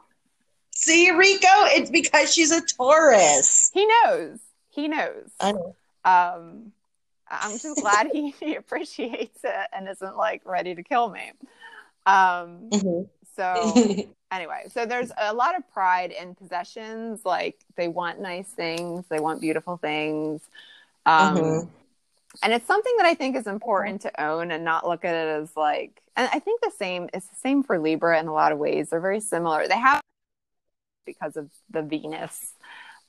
See, Rico, it's because she's a Taurus. he knows he knows I know. um i'm just glad he, he appreciates it and isn't like ready to kill me um Mhm. so anyway so there's a lot of pride in possessions like they want nice things they want beautiful things um Mhm. And it's something that i think is important to own and not look at it as like and i think the same is the same for libra in a lot of ways. They're very similar. They have because of the venus.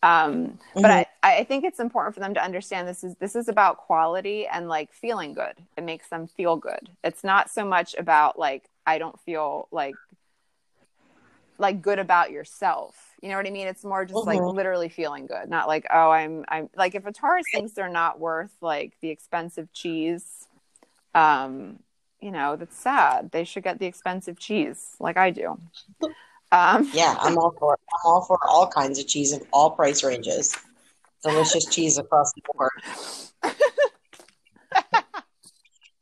Um but I, I think it's important for them to understand this is this is about quality and like feeling good. It makes them feel good. It's not so much about like i don't feel like like good about yourself you know what i mean it's more just like Mhm. literally feeling good not like oh i'm i'm like if a taurus thinks they're not worth like the expensive cheese um you know that's sad they should get the expensive cheese like i do um Yeah, I'm all for I'm all for all kinds of cheese of all price ranges. Delicious cheese across the board.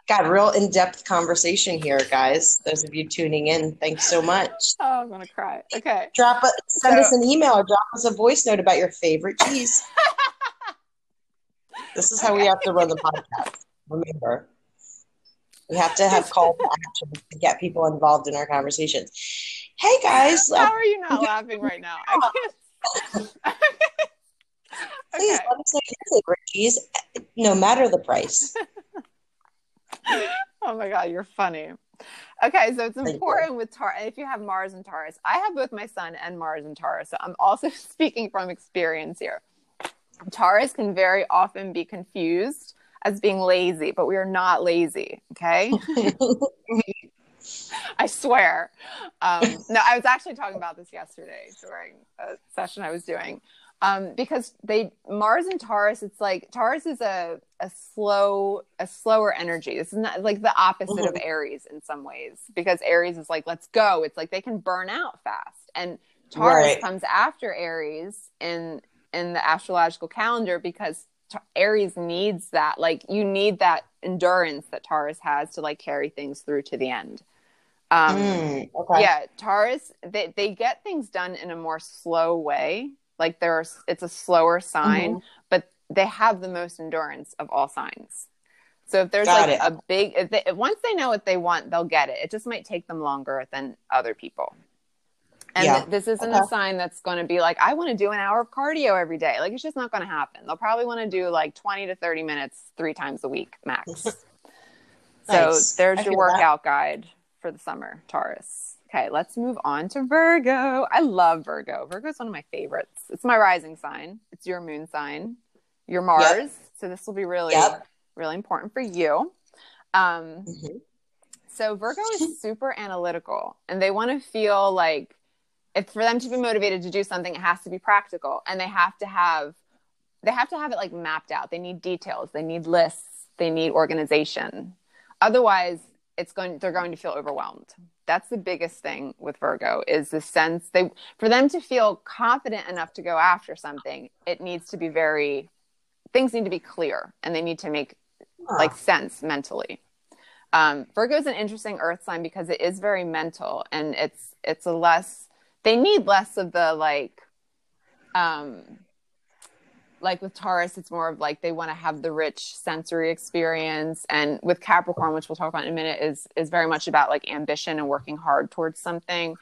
Got real in-depth conversation here, guys. Those of you tuning in, thanks so much. oh i'm gonna cry okay Drop a send So- us an email or drop us a voice note about your favorite cheese. This is how we have to run the podcast. Remember, we have to have call to action to get people involved in our conversations. Hey guys, uh, how are you not laughing right now i can't please okay let us know your favorite cheese, no matter the price. oh my god, you're funny. Okay, so it's important with Taurus. If you have Mars and Taurus, I have both my Sun and Mars and Taurus, so I'm also speaking from experience here. Taurus can very often be confused as being lazy, but we are not lazy. Okay, I swear. Um, no, I was actually talking about this yesterday during a session I was doing. Um, because they Mars and Taurus, it's like Taurus is a a slow a slower energy. This is not like the opposite mm-hmm. of Aries in some ways because Aries is like let's go. It's like they can burn out fast, and Taurus right. comes after Aries in in the astrological calendar because Aries needs that. Like you need that endurance that Taurus has to like carry things through to the end. Um, mm, okay. Yeah, Taurus they they get things done in a more slow way. Like there's it's a slower sign, mm-hmm. but they have the most endurance of all signs. So if there's Got like it. a big, if they, once they know what they want, they'll get it. It just might take them longer than other people. And yeah. th- this isn't okay. a sign that's going to be like, I want to do an hour of cardio every day. Like, it's just not going to happen. They'll probably want to do like 20 to 30 minutes three times a week max. nice. So there's I your workout that. guide for the summer, Taurus. Okay, let's move on to Virgo. I love Virgo. Virgo is one of my favorites. It's my rising sign, it's your moon sign, your Mars. Yep. So this will be really, yep. really important for you. Um, mm-hmm. So Virgo is super analytical and they want to feel like if for them to be motivated to do something, it has to be practical and they have to have they have to have it like mapped out. They need details, they need lists, they need organization. Otherwise, it's going they're going to feel overwhelmed. That's the biggest thing with Virgo is the sense they for them to feel confident enough to go after something, it needs to be very things need to be clear and they need to make huh. like sense mentally. Um, Virgo is an interesting earth sign because it is very mental and it's it's a less they need less of the like um like with Taurus, it's more of like they want to have the rich sensory experience, and with Capricorn, which we'll talk about in a minute, is is very much about like ambition and working hard towards something.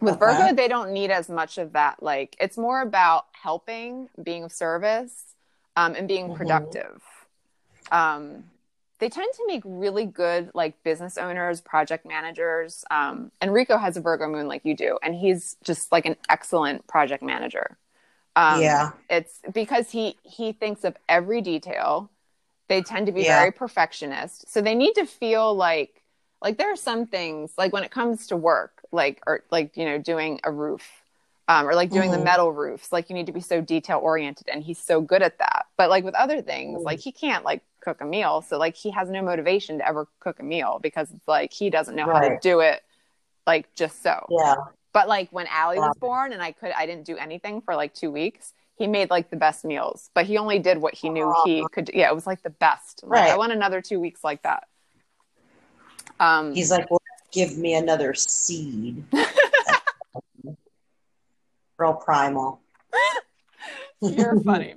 With okay. Virgo, they don't need as much of that. Like it's more about helping, being of service, um, and being mm-hmm. productive. Um, they tend to make really good like business owners, project managers. Um, Enrico has a Virgo moon like you do, and he's just like an excellent project manager. Um, yeah, it's because he he thinks of every detail. They tend to be yeah. very perfectionist, so they need to feel like like there are some things like when it comes to work, like or like you know doing a roof. Um, or like doing mm-hmm. the metal roofs, like you need to be so detail oriented, and he's so good at that. But like with other things, mm-hmm. like he can't like cook a meal. So like he has no motivation to ever cook a meal because it's like he doesn't know right. how to do it like just so. Yeah. But like when Allie was born and I could I didn't do anything for like two weeks, he made like the best meals. But he only did what he knew he could do. Yeah, it was like the best. Like, right. I want another two weeks like that. Um He's like, well, give me another seed. Real primal. You're funny.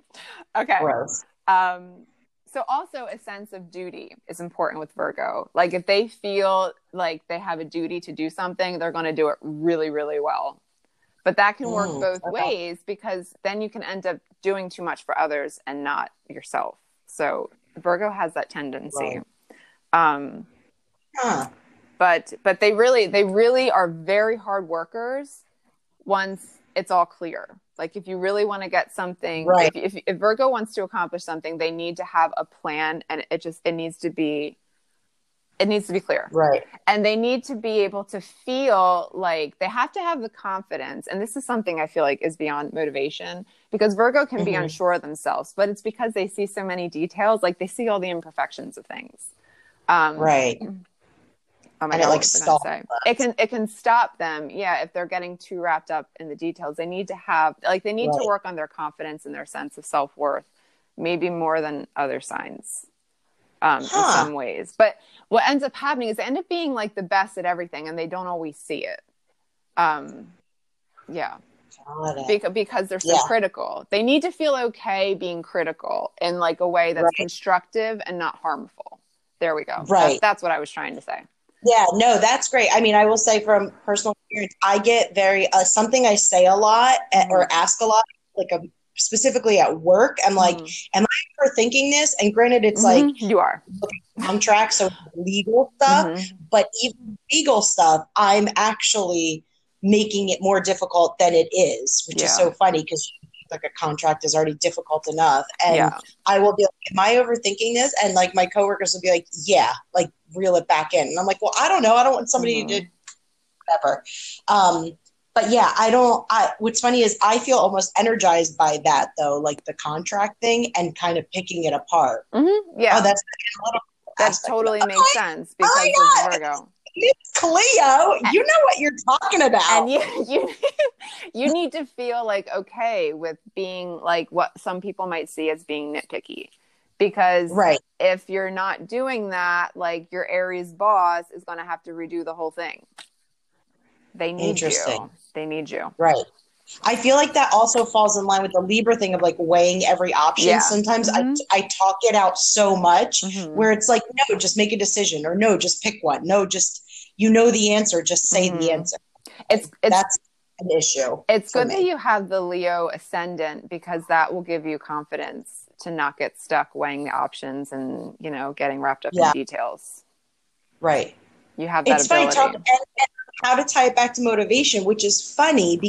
Okay. Gross. Um so also a sense of duty is important with Virgo. Like if they feel like they have a duty to do something, they're going to do it really, really well. But that can work mm, both okay. ways because then you can end up doing too much for others and not yourself. So Virgo has that tendency. Right. Um, huh. But but they really they really are very hard workers once it's all clear. Like if you really want to get something, right. if, if, if Virgo wants to accomplish something, they need to have a plan, and it just it needs to be it needs to be clear right and they need to be able to feel like they have to have the confidence and this is something i feel like is beyond motivation because virgo can mm-hmm. be unsure of themselves but it's because they see so many details like they see all the imperfections of things um, right oh my and God, it like stop it can it can stop them yeah if they're getting too wrapped up in the details. They need to have like they need right. to work on their confidence and their sense of self-worth maybe more than other signs um, huh. in some ways. But what ends up happening is they end up being like the best at everything and they don't always see it. Um yeah. Because, because they're so yeah. critical. They need to feel okay being critical in like a way that's right. constructive and not harmful. There we go. Right. that's, that's what i was trying to say yeah, no, that's great. I mean, I will say from personal experience, I get very uh, something I say a lot at, or mm-hmm. ask a lot, like a, um, specifically at work. I'm like, mm. am I overthinking this? And granted, it's mm-hmm. like you are contracts, so legal stuff, mm-hmm. but even legal stuff, I'm actually making it more difficult than it is, which yeah. is so funny because like a contract is already difficult enough. And Yeah. I will be like, Am I overthinking this? And like my coworkers will be like, Yeah, like reel it back in. And I'm like, Well, I don't know. I don't want somebody Mhm. to whatever. Um, but yeah, I don't I what's funny is I feel almost energized by that though, like the contract thing and kind of picking it apart. Mhm. Yeah. Oh, that's that totally makes sense because my of Virgo. It's Cleo, you know what you're talking about. and you you you need to feel like okay with being like what some people might see as being nitpicky because right. if you're not doing that like your aries boss is going to have to redo the whole thing they need you Interesting. they need you Right. I feel like that also falls in line with the Libra thing of like weighing every option. Yeah. Sometimes Mhm. I, I talk it out so much Mhm. where it's like, no, just make a decision, or no, just pick one. No, just you know the answer, just say Mhm. the answer. it's it's That's an issue. it's good me. that you have the leo ascendant because that will give you confidence to not get stuck weighing the options and you know getting wrapped up Yeah. in details Right. you have that It's funny ability talk and, and how to tie it back to motivation, which is funny Mm-hmm.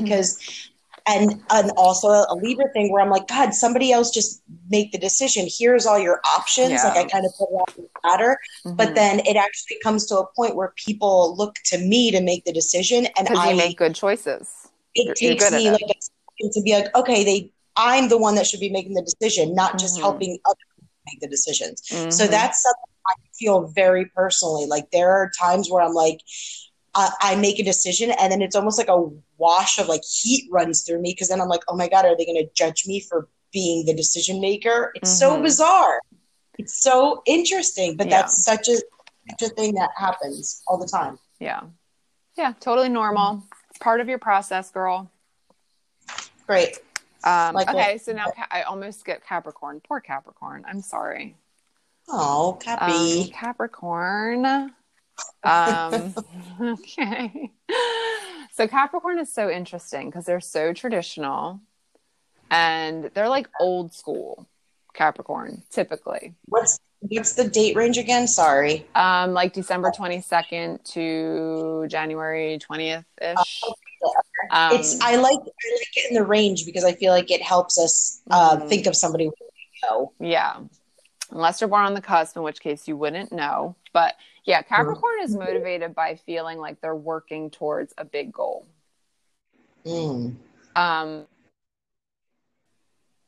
And and also a Libra thing where I'm like, God, somebody else just make the decision. Here's all your options. Yeah. Like I kind of put it on the platter. But Mhm. then it actually comes to a point where people look to me to make the decision, and I you make good choices. it you're- you're takes me like a second to be like, okay, they I'm the one that should be making the decision, not just Mhm. helping others make the decisions. So Mhm. that's something I feel very personally. Like there are times where I'm like, I, I make a decision, and then it's almost like a wash of like heat runs through me because then I'm like, oh my god, are they going to judge me for being the decision maker? It's so Mhm. bizarre. It's so interesting, but Yeah. that's such a such a thing that happens all the time. yeah, yeah, totally normal. It's part of your process, girl. Great. Um, Like okay, so now I almost skipped Capricorn. Poor Capricorn. I'm sorry. Oh, Um, Cappy. Capricorn. Um, okay. So Capricorn is so interesting because they're so traditional and they're like old school Capricorn typically. what's what's the date range again? Sorry. Um, like December 22nd to January 20th ish. Um, it's I like I like it in the range because I feel like it helps us uh, Mhm. think of somebody we know. Yeah. Unless you're born on the cusp, in which case you wouldn't know. But yeah, Capricorn is motivated by feeling like they're working towards a big goal. Mm. Um,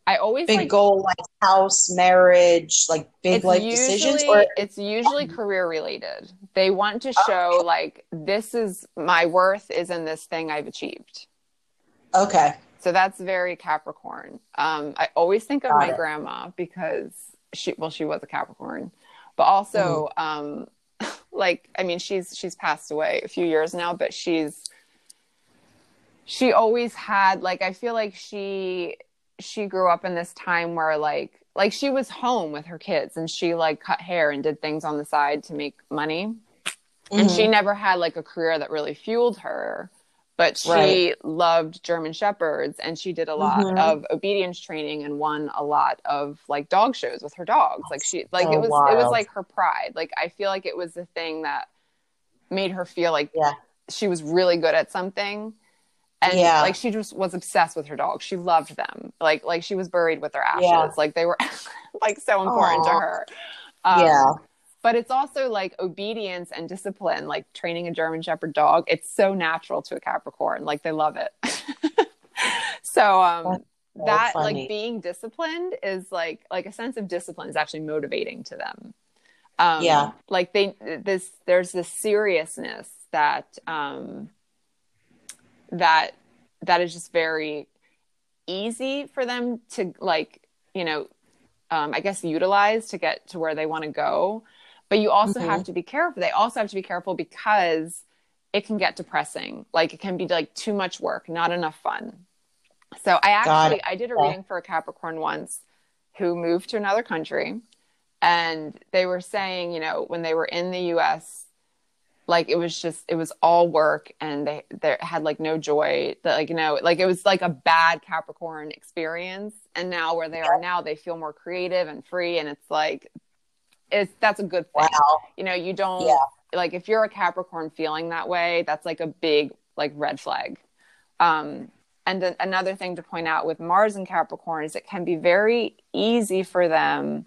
I always Big like goal like house, marriage, like big life usually decisions, or it's usually career related. They want to show like this is my worth is in this thing I've achieved. okay, So that's very Capricorn. Um, I always think of Got my it. grandma because she, well, she was a Capricorn, but also, um, like, I mean, she's she's passed away a few years now, but she's she always had like I feel like she she grew up in this time where like like she was home with her kids and she like cut hair and did things on the side to make money and Mhm. she never had like a career that really fueled her but she Right. loved german shepherds and she did a lot Mhm. of obedience training and won a lot of like dog shows with her dogs like she like so it was it was like her pride like i feel like it was the thing that made her feel like Yeah. she was really good at something and Yeah. like she just was obsessed with her dogs she loved them like like she was buried with their ashes Yeah. like they were like so important to her um, yeah, but it's also like obedience and discipline like training a german shepherd dog. It's so natural to a capricorn. Like they love it. So um so that funny. like being disciplined is like like a sense of discipline is actually motivating to them. Um Yeah. like they this there's this seriousness that um that that is just very easy for them to like you know um i guess utilize to get to where they want to go but you also Mhm. have to be careful they also have to be careful because it can get depressing. Like it can be like too much work not enough fun. So i actually i did a reading for a capricorn once who moved to another country and they were saying you know when they were in the us like it was just it was all work and they they had like no joy. That like you know like it was like a bad capricorn experience and now where they are now they feel more creative and free and it's like it's that's a good thing wow, you know you don't Yeah. like if you're a capricorn feeling that way that's like a big like red flag um and a- another thing to point out with Mars and Capricorn is it can be very easy for them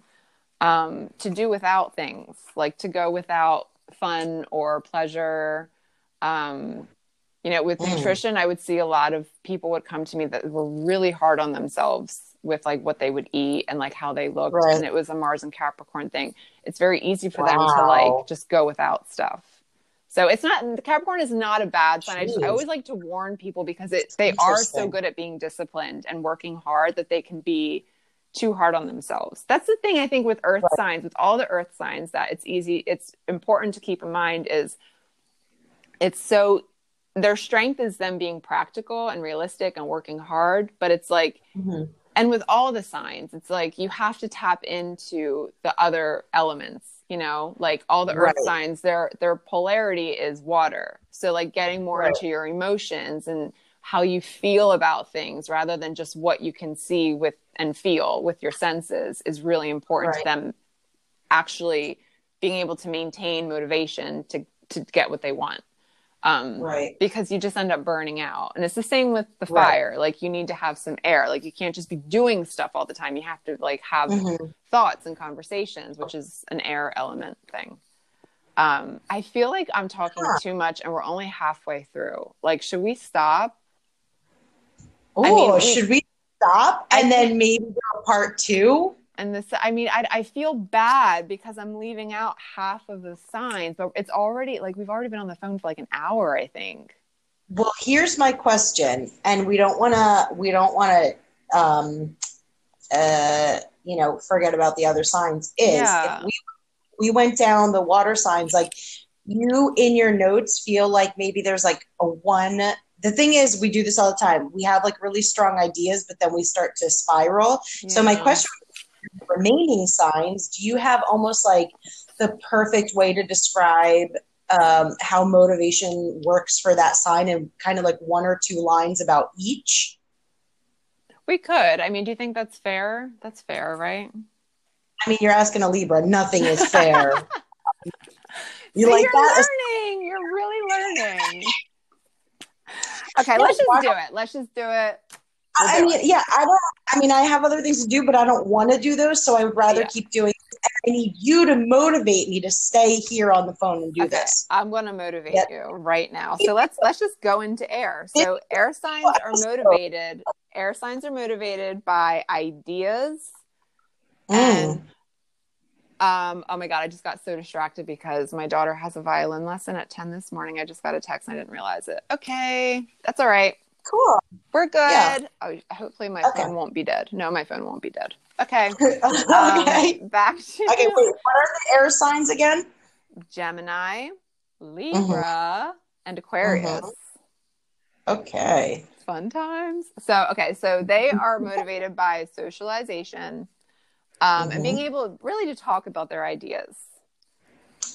um, to do without things, like to go without fun or pleasure. Um, you know, with Mm. nutrition, I would see a lot of people would come to me that were really hard on themselves with like what they would eat and like how they looked, Right. and it was a Mars and Capricorn thing. It's very easy for them to like just go without stuff. So it's not the Capricorn is not a bad sign. I just I always like to warn people because it they are so good at being disciplined and working hard that they can be too hard on themselves. That's the thing I think with earth Right. signs, with all the earth signs that it's easy, it's important to keep in mind is it's so their strength is them being practical and realistic and working hard, but it's like Mhm. And with all the signs, it's like you have to tap into the other elements, you know, like all the earth Right. signs, their their polarity is water. So like getting more Right. into your emotions and how you feel about things rather than just what you can see with and feel with your senses is really important Right. to them actually being able to maintain motivation to to get what they want. Um Right. because you just end up burning out. And it's the same with the Right. fire. Like you need to have some air. Like you can't just be doing stuff all the time. You have to like have Mhm. thoughts and conversations, which is an air element thing. Um, I feel like I'm talking Huh. too much and we're only halfway through. Like, should we stop? Oh, I mean, should we stop I and think- then maybe part two? And this, I mean, I, I feel bad because I'm leaving out half of the signs, but it's already like we've already been on the phone for like an hour, I think. Well, here's my question, and we don't want to we don't want to um, uh, you know forget about the other signs. Is Yeah. if we we went down the water signs, like you in your notes feel like maybe there's like a one. The thing is, we do this all the time. We have like really strong ideas, but then we start to spiral. So my question remaining signs, do you have almost like the perfect way to describe um, how motivation works for that sign and kind of like one or two lines about each? We could. I mean, do you think that's fair? That's fair, right? I mean, you're asking a Libra, nothing is fair. you See, like you're that? learning. You're really learning. Okay, Yeah, let's just do it. Let's just do it. I mean, yeah, I don't. I mean, I have other things to do, but I don't want to do those. So I would rather Yeah. keep doing. I need you to motivate me to stay here on the phone and do Okay, this. I'm going to motivate Yep. you right now. So let's let's just go into air. So air signs are motivated. Air signs are motivated by ideas Mm. and um oh my god, I just got so distracted because my daughter has a violin lesson at 10 this morning. I just got a text and I didn't realize it. Okay, that's all right. Cool. We're good. Yeah. Oh, hopefully my Okay. phone won't be dead. No, my phone won't be dead. Okay. okay. Um, back to okay. Wait. What are the air signs again? Gemini, Mm-hmm. Libra, and Aquarius. Okay. Fun times. So, okay, so they are motivated by socialization um, and being able really to talk about their ideas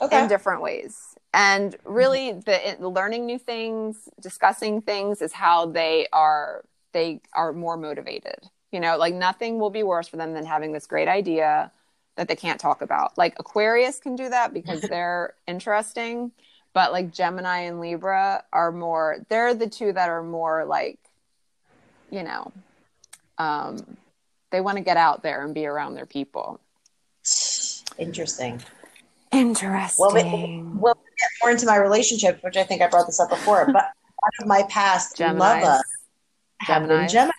Okay. in different ways. And really, the it- learning new things, discussing things is how they are. They are more motivated. You know, like nothing will be worse for them than having this great idea that they can't talk about. Like Aquarius can do that because they're interesting, but like Gemini and Libra are more. They're the two that are more like, you know, um, they want to get out there and be around their people. Interesting. Interesting. Well, we, well, we get more into my relationships, which I think I brought this up before, but of my past Geminis. lover have been Gemini.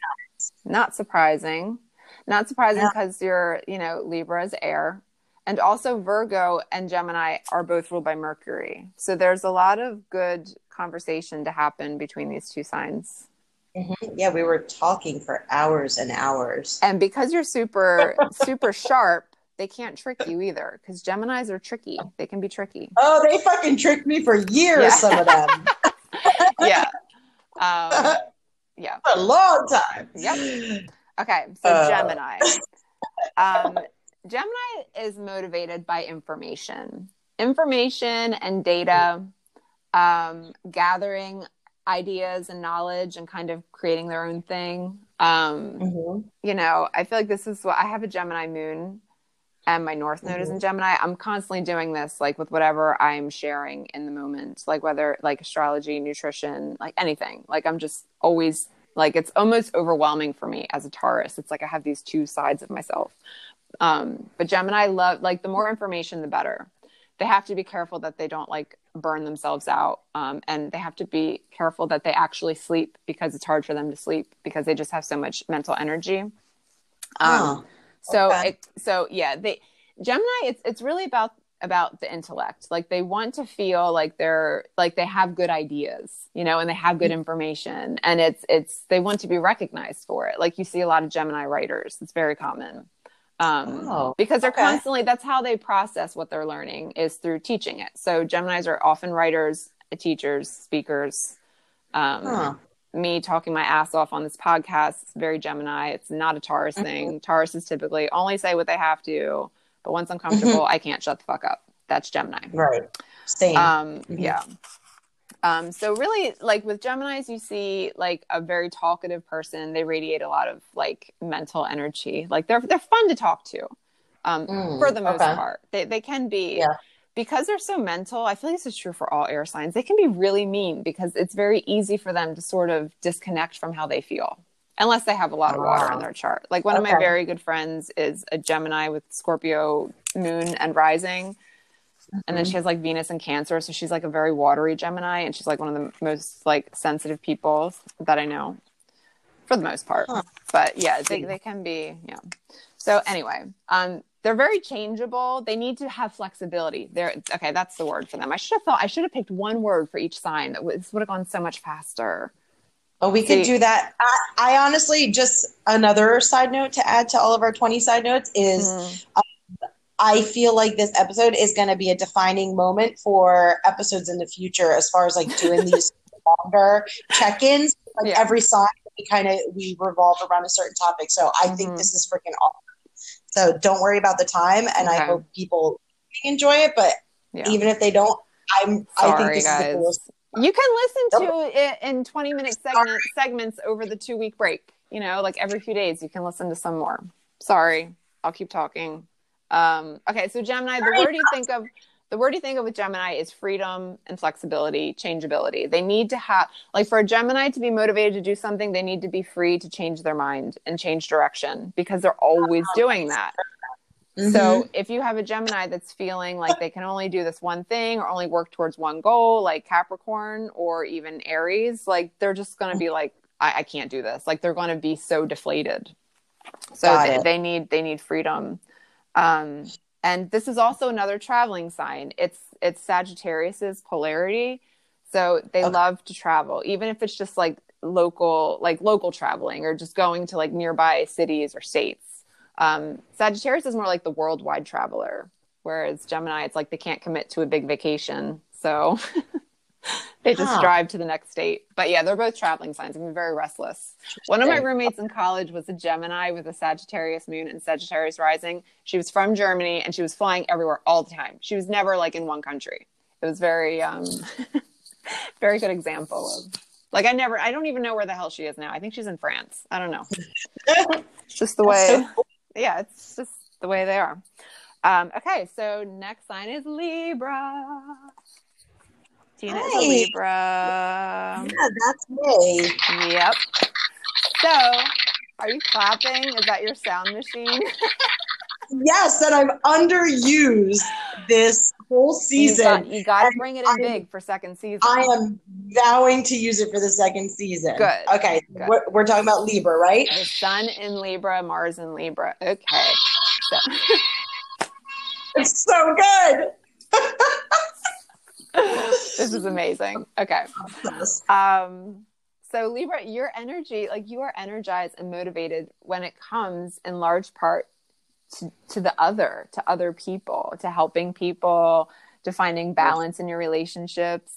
Not surprising. Not surprising Yeah. because you're, you know, Libra is air. And also Virgo and Gemini are both ruled by Mercury. So there's a lot of good conversation to happen between these two signs. Mhm. Yeah, we were talking for hours and hours. And because you're super, super sharp, they can't trick you either because Geminis are tricky. They can be tricky. Oh, they fucking tricked me for years, Yeah. some of them. Yeah. Um, yeah. for a long time. Yep. Okay, so Uh. Gemini. Um, Gemini is motivated by information, information and data, um, gathering ideas and knowledge, and kind of creating their own thing. Um, Mhm. you know, I feel like this is what I have a Gemini moon, and my North Node is in Gemini. I'm constantly doing this, like with whatever I'm sharing in the moment, like whether like astrology, nutrition, like anything. Like I'm just always Like it's almost overwhelming for me as a Taurus. It's like I have these two sides of myself. Um, but Gemini love like the more information, the better. They have to be careful that they don't like burn themselves out, um, and they have to be careful that they actually sleep because it's hard for them to sleep because they just have so much mental energy. Um, Oh, so okay. it, so yeah, they Gemini. It's it's really about about the intellect. Like they want to feel like they're like they have good ideas, you know, and they have Mm-hmm. good information, and it's it's they want to be recognized for it. Like you see a lot of Gemini writers. It's very common. Um, Oh, because they're okay. constantly that's how they process what they're learning is through teaching it. So Geminis are often writers, teachers, speakers. Um, Huh. Me talking my ass off on this podcast it's very gemini it's not a taurus Mm-hmm. thing tauruses typically only say what they have to but once i'm comfortable i can't shut the fuck up that's gemini right. Same. um Mhm. yeah um so really like with geminis you see like a very talkative person they radiate a lot of like mental energy like they're they're fun to talk to um Mm, for the most okay. part they they can be Yeah. Because they're so mental i feel like this is true for all air signs they can be really mean because it's very easy for them to sort of disconnect from how they feel unless they have a lot of water in Ah. their chart like one of my very good friends is a gemini with scorpio moon and rising and then Mm-hmm. she has like venus and cancer so she's like a very watery gemini and she's like one of the most like sensitive people that i know for the most part Huh. but yeah they, they can be yeah so anyway um they're very changeable they need to have flexibility they're okay that's the word for them i should have thought i should have picked one word for each sign that would, this would have gone so much faster Oh, we could do that. I, I honestly just another side note to add to all of our 20 side notes is Mhm. I feel like this episode is going to be a defining moment for episodes in the future as far as like doing these longer check-ins. Like Yeah. every sign, we kind of we revolve around a certain topic. So I think Mhm. this is freaking awesome. So don't worry about the time, and I hope people enjoy it. But yeah even if they don't, I'm I think Sorry, this is the guys. coolest. you can listen to it in 20 minute segment, segments over the two week break you know like every few days you can listen to some more sorry i'll keep talking um okay so gemini the word you think of the word you think of with gemini is freedom and flexibility changeability they need to have like for a gemini to be motivated to do something they need to be free to change their mind and change direction because they're always doing that Mhm. so if you have a Gemini that's feeling like they can only do this one thing or only work towards one goal, like Capricorn or even Aries, like they're just going to be like, I, I can't do this. Like they're going to be so deflated. So they, they need they need freedom. Um, and this is also another traveling sign. It's it's Sagittarius's polarity. So they Okay. love to travel, even if it's just like local like local traveling or just going to like nearby cities or states. Um, Sagittarius is more like the worldwide traveler, whereas Gemini, it's like they can't commit to a big vacation. So they just Huh. drive to the next state. But yeah, they're both traveling signs. I'm very restless. One of my roommates in college was a Gemini with a Sagittarius moon and Sagittarius rising. She was from Germany and she was flying everywhere all the time. She was never like in one country. It was very, um, very good example of like I never, I don't even know where the hell she is now. I think she's in France. I don't know. It's just the way. That's so cool. Yeah, it's just the way they are. Um, okay, so next sign is Libra. Tina is a Libra. Yeah, that's me. Yep. So, are you clapping? Is that your sound machine? Yes, that I've underused this whole season. You got, to bring it in I- big for second season. I am vowing to use it for the second season. Good. Okay, Good. We're, we're talking about Libra, right? the Sun in Libra, Mars in Libra. Okay. So, It's so good. this is amazing. Okay. Um, so Libra, your energy, like you are energized and motivated when it comes in large part to, to the other, to other people, to helping people, to finding balance in your relationships.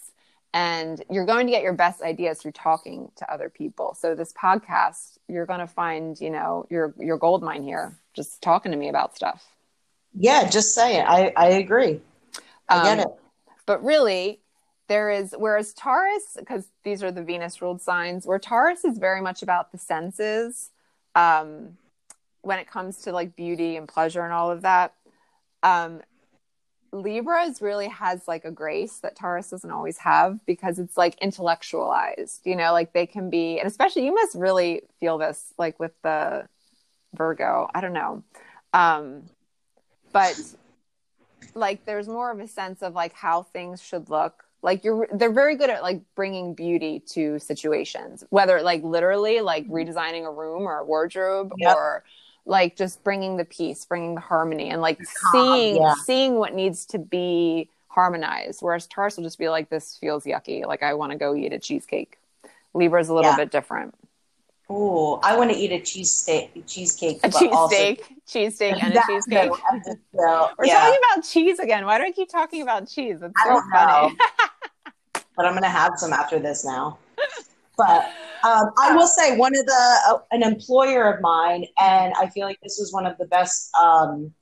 And you're going to get your best ideas through talking to other people. So this podcast, you're going to find, you know, your your gold mine here, just talking to me about stuff. Yeah, just say it. I, I agree. I get Um, it. But really, there is, whereas Taurus, because these are the Venus ruled signs, where Taurus is very much about the senses um, when it comes to like beauty and pleasure and all of that. Um, Libras really has like a grace that Taurus doesn't always have because it's like intellectualized, you know, like they can be, and especially you must really feel this like with the Virgo. I don't know. Um, but like there's more of a sense of like how things should look. Like you're, they're very good at like bringing beauty to situations, whether like literally like mm-hmm. redesigning a room or a wardrobe yep. or like just bringing the peace, bringing the harmony, and like seeing yeah. seeing what needs to be harmonized. Whereas Taurus will just be like, "This feels yucky. Like I want to go eat a cheesecake." Libra is a little yeah. bit different. Oh, I want to eat a cheesesteak, cheesecake. A cheesesteak, cheesesteak, and a cheesecake. We're yeah. talking about cheese again. Why do I keep talking about cheese? It's so I don't funny. know. but I'm gonna have some after this now. But um, I will say one of the uh, an employer of mine, and I feel like this was one of the best. Um,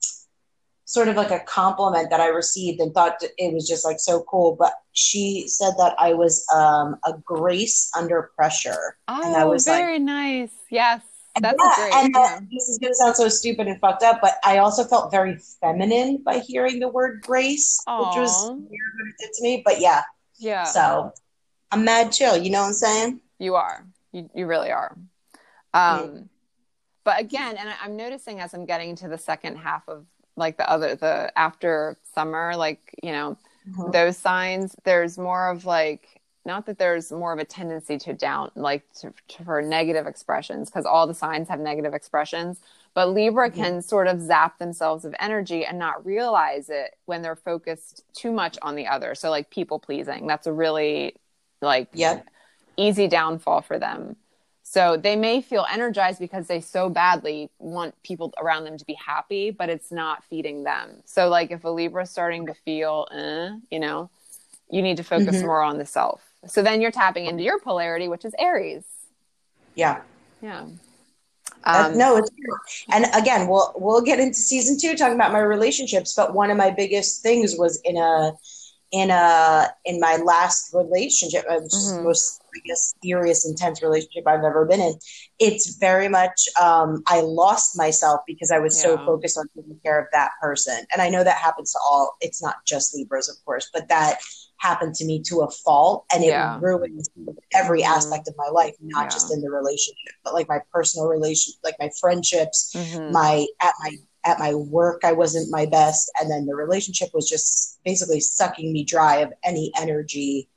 sort of like a compliment that I received and thought it was just like so cool. But she said that I was um, a grace under pressure. Oh, and I was very like, nice. Yes. That's yeah, great. And yeah. this is going to sound so stupid and fucked up, but I also felt very feminine by hearing the word grace, Aww. which was weird what it did to me. But yeah. Yeah. So I'm mad chill. You know what I'm saying? You are. You, you really are. Um, mm. But again, and I'm noticing as I'm getting to the second half of like the other, the after summer, like, you know, mm-hmm. those signs, there's more of like, not that there's more of a tendency to down, like to, to, for negative expressions, because all the signs have negative expressions. But Libra mm-hmm. can sort of zap themselves of energy and not realize it when they're focused too much on the other. So, like people pleasing, that's a really like, yeah easy downfall for them. So they may feel energized because they so badly want people around them to be happy, but it's not feeding them. So like if a Libra is starting to feel, eh, you know, you need to focus mm-hmm. more on the self. So then you're tapping into your polarity, which is Aries. Yeah. Yeah. Um, no, it's true. And again, we'll we'll get into season two talking about my relationships. But one of my biggest things was in a in a in my last relationship, which mm-hmm. the most I guess serious, intense relationship I've ever been in. It's very much um, I lost myself because I was yeah. so focused on taking care of that person, and I know that happens to all. It's not just Libras, of course, but that happened to me to a fault, and it yeah. ruined every mm-hmm. aspect of my life, not yeah. just in the relationship, but like my personal relation, like my friendships, mm-hmm. my at my at my work I wasn't my best and then the relationship was just basically sucking me dry of any energy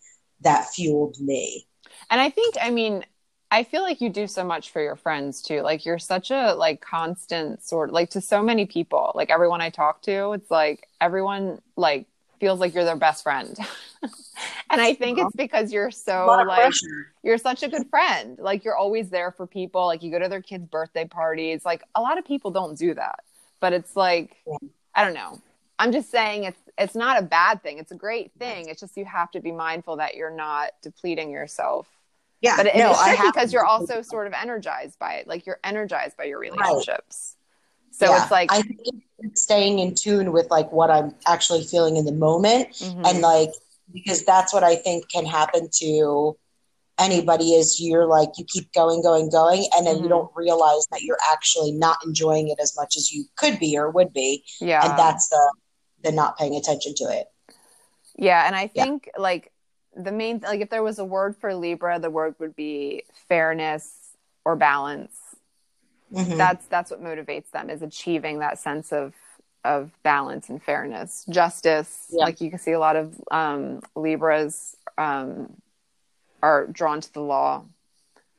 that fueled me. And I think I mean I feel like you do so much for your friends too. Like you're such a like constant sort like to so many people. Like everyone I talk to, it's like everyone like feels like you're their best friend. and I think it's because you're so like pressure. you're such a good friend. Like you're always there for people. Like you go to their kids' birthday parties. Like a lot of people don't do that but it's like I don't know. I'm just saying it's it's not a bad thing. It's a great thing. It's just you have to be mindful that you're not depleting yourself. Yeah, but it, no, it's because you're also sort of energized by it. Like you're energized by your relationships. Right. So yeah. it's like I think staying in tune with like what I'm actually feeling in the moment, mm-hmm. and like because that's what I think can happen to anybody is you're like you keep going going going and then mm-hmm. you don't realize that you're actually not enjoying it as much as you could be or would be yeah and that's the the not paying attention to it yeah and i think yeah. like the main like if there was a word for libra the word would be fairness or balance mm-hmm. that's that's what motivates them is achieving that sense of of balance and fairness justice yeah. like you can see a lot of um libras um are drawn to the law.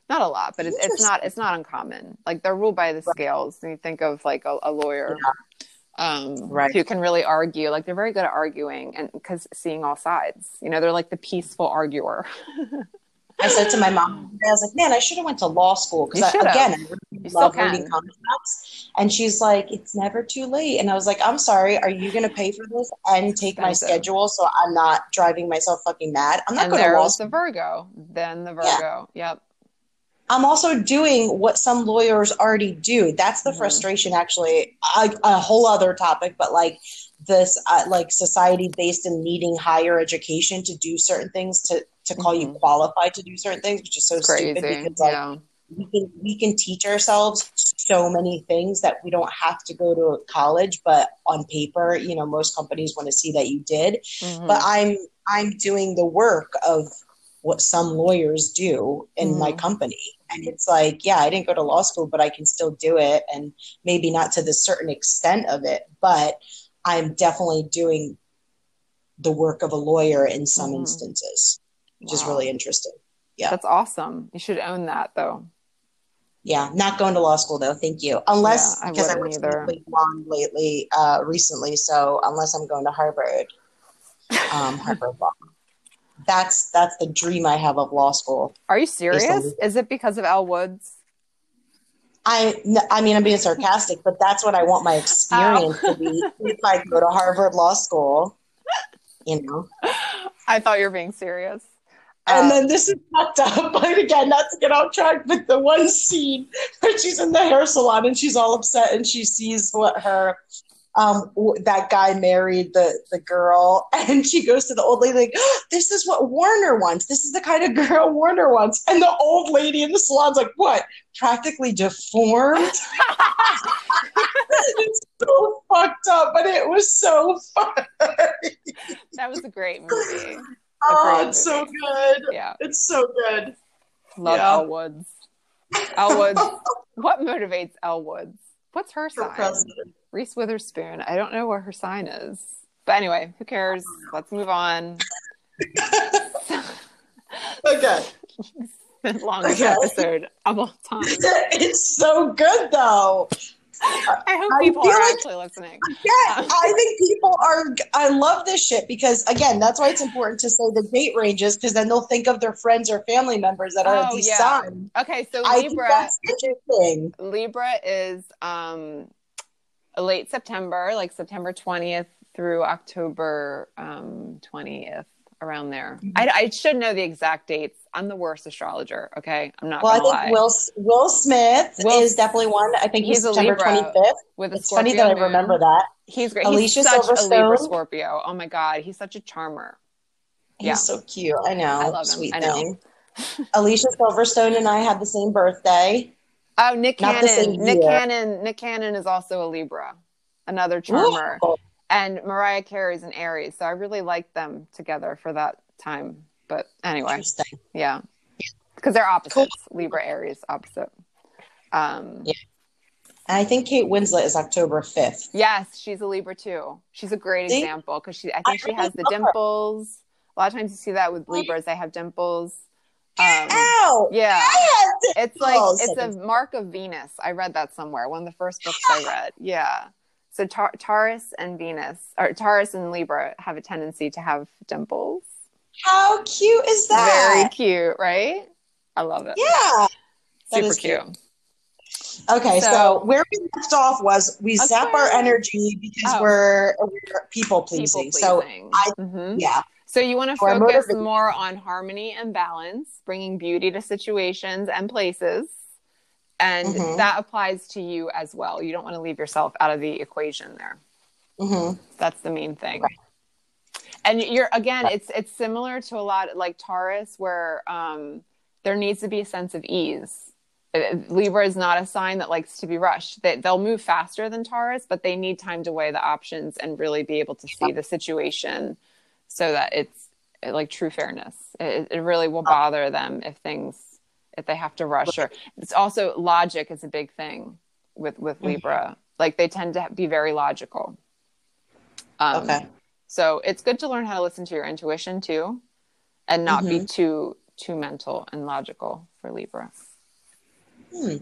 Not a lot, but it's, it's not it's not uncommon. Like they're ruled by the scales. And you think of like a, a lawyer yeah. um, right. who can really argue. Like they're very good at arguing and because seeing all sides. You know, they're like the peaceful arguer. I said to my mom, I was like, man, I should have went to law school because again, I really love reading concepts. And she's like, it's never too late. And I was like, I'm sorry, are you going to pay for this and take my schedule so I'm not driving myself fucking mad? I'm not going to law school. the Virgo, then the Virgo. Yeah. Yep. I'm also doing what some lawyers already do. That's the mm-hmm. frustration, actually. A, a whole other topic, but like this, uh, like society based in needing higher education to do certain things to to call mm-hmm. you qualified to do certain things, which is so Crazy. stupid because like yeah. we can we can teach ourselves so many things that we don't have to go to college but on paper you know most companies want to see that you did Mhm. but i'm i'm doing the work of what some lawyers do in my Mhm. company and it's like yeah i didn't go to law school but i can still do it and maybe not to the certain extent of it but i'm definitely doing the work of a lawyer in some Mhm. instances which is really interesting yeah. That's awesome. You should own that though. Yeah, not going to law school though. Thank you. Unless Yeah, I because I went to either. really long lately, uh, recently. So unless I'm going to Harvard, um, Harvard Law. That's that's the dream I have of law school. Are you serious? Is it because of Elle Woods? I I mean I'm being sarcastic, but that's what I want my experience to be if I go to Harvard Law School. You know. I thought you were being serious. And Um, then this is fucked up. But again, not to get off track, but the one scene where she's in the hair salon and she's all upset and she sees what her um w- that guy married the the girl and she goes to the old lady like "Oh, this is what Warner wants. This is the kind of girl Warner wants. And the old lady in the salon's like, what? Practically deformed. it's so fucked up, but it was so fun. that was a great movie. Oh, great it's so good. Yeah, It's so good. love Yeah. Elle Woods. Elle Woods. What motivates Elle Woods? What's her For sign? president. Reese Witherspoon. I don't know what her sign is. But anyway, who cares? Let's move on. Okay. longest Okay. episode of all time. It's so good though. I hope I people feel are like- actually listening. Yeah, I think people are. I love this shit because again, that's why it's important to say the date ranges because then they'll think of their friends or family members that are Oh, the yeah. sun. Okay, so I Libra. Libra is um late September, like September 20th through October um 20th around there. Mhm. I, I should know the exact dates. I'm the worst astrologer, okay? I'm not Well, I think lie. Will Will Smith Will- is definitely one. I think he's, He's a September Libra. twenty fifth. With a It's funny that I remember that. He's great. Alicia he's such a Libra Silverstone. Scorpio. Oh my god, he's such a charmer. He's Yeah. so cute. I know. I love him. Sweet I know. thing. Alicia Silverstone and I had the same birthday. Oh, Nick Not Cannon. Nick. Cannon. Nick Cannon is also a Libra, another charmer. And Mariah Carey's an Aries. So I really liked them together for that time. But anyway, yeah, because they're opposites. Libra, Aries, opposite. Um, Yeah. I think Kate Winslet is October fifth. Yes, she's a Libra too. She's a great See? example because she. I I think she really has the love her. dimples. A lot of times you see that with Libras; they have dimples. Um, Ow! yeah, it's like it's a mark of Venus. I read that somewhere. One of the first books I read. Yeah. So Tar- Taurus and Venus, or Taurus and Libra, have a tendency to have dimples. How cute is that? Very cute, right? I love it. Yeah. Super cute. cute. Okay, so, So- where we left off was we zap our energy because Oh. we're, we're people pleasing. So. I- Mhm. yeah, So you want to focus more on harmony and balance, bringing beauty to situations and places. And Mhm. that applies to you as well. You don't want to leave yourself out of the equation there. hmm That's the main thing. Right. And you're again, it's it's similar to a lot like Taurus, where um, there needs to be a sense of ease. Uh, Libra is not a sign that likes to be rushed. They, they'll move faster than Taurus, but they need time to weigh the options and really be able to see the situation, so that it's like true fairness. It, it really will bother them if things if they have to rush or it's also logic is a big thing with with Mhm. Libra. Like they tend to be very logical. Um, okay. So it's good to learn how to listen to your intuition too, and not be Mhm. too too mental and logical for Libra. Hmm.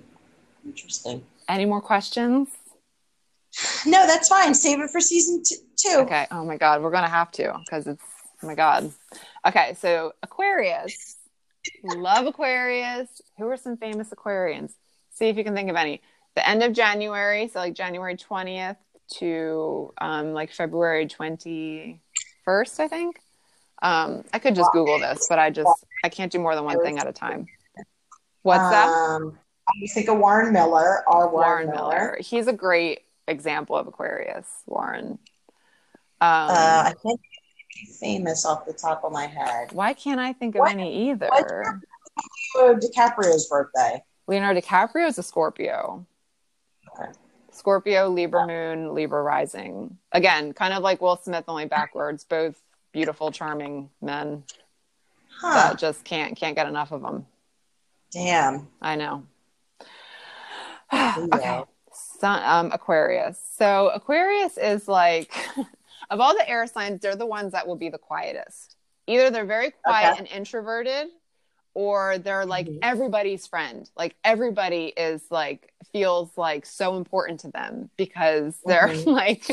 Interesting. Any more questions? No, that's fine. Save it for season t- Okay. Oh my God, we're gonna have to because it's oh my God. Okay, so Aquarius. Love Aquarius. Who are some famous Aquarians? See if you can think of any. The end of January, so like January twentieth to um, like February twenty first, I think. Um, I could just Google this, but I just I can't do more than one thing at a time. What's that? Um, I think of Warren Miller or Warren Warren, Miller. Miller. He's a great example of Aquarius. Warren. Um, Uh, I can't be famous off the top of my head. why can't I think of what- any either? Uh, DiCaprio's birthday. Leonardo DiCaprio is a Scorpio. Okay. Scorpio, Libra moon, Libra rising. Again, kind of like Will Smith, only backwards. Both beautiful, charming men Huh. that just can't can't get enough of them. Damn. I know. Okay. Sun, um, Aquarius. So Aquarius is like, of all the air signs, they're the ones that will be the quietest. Either they're very quiet Okay. and introverted, or they're like Mhm. everybody's friend. Like everybody is like feels like so important to them because they're Mhm. like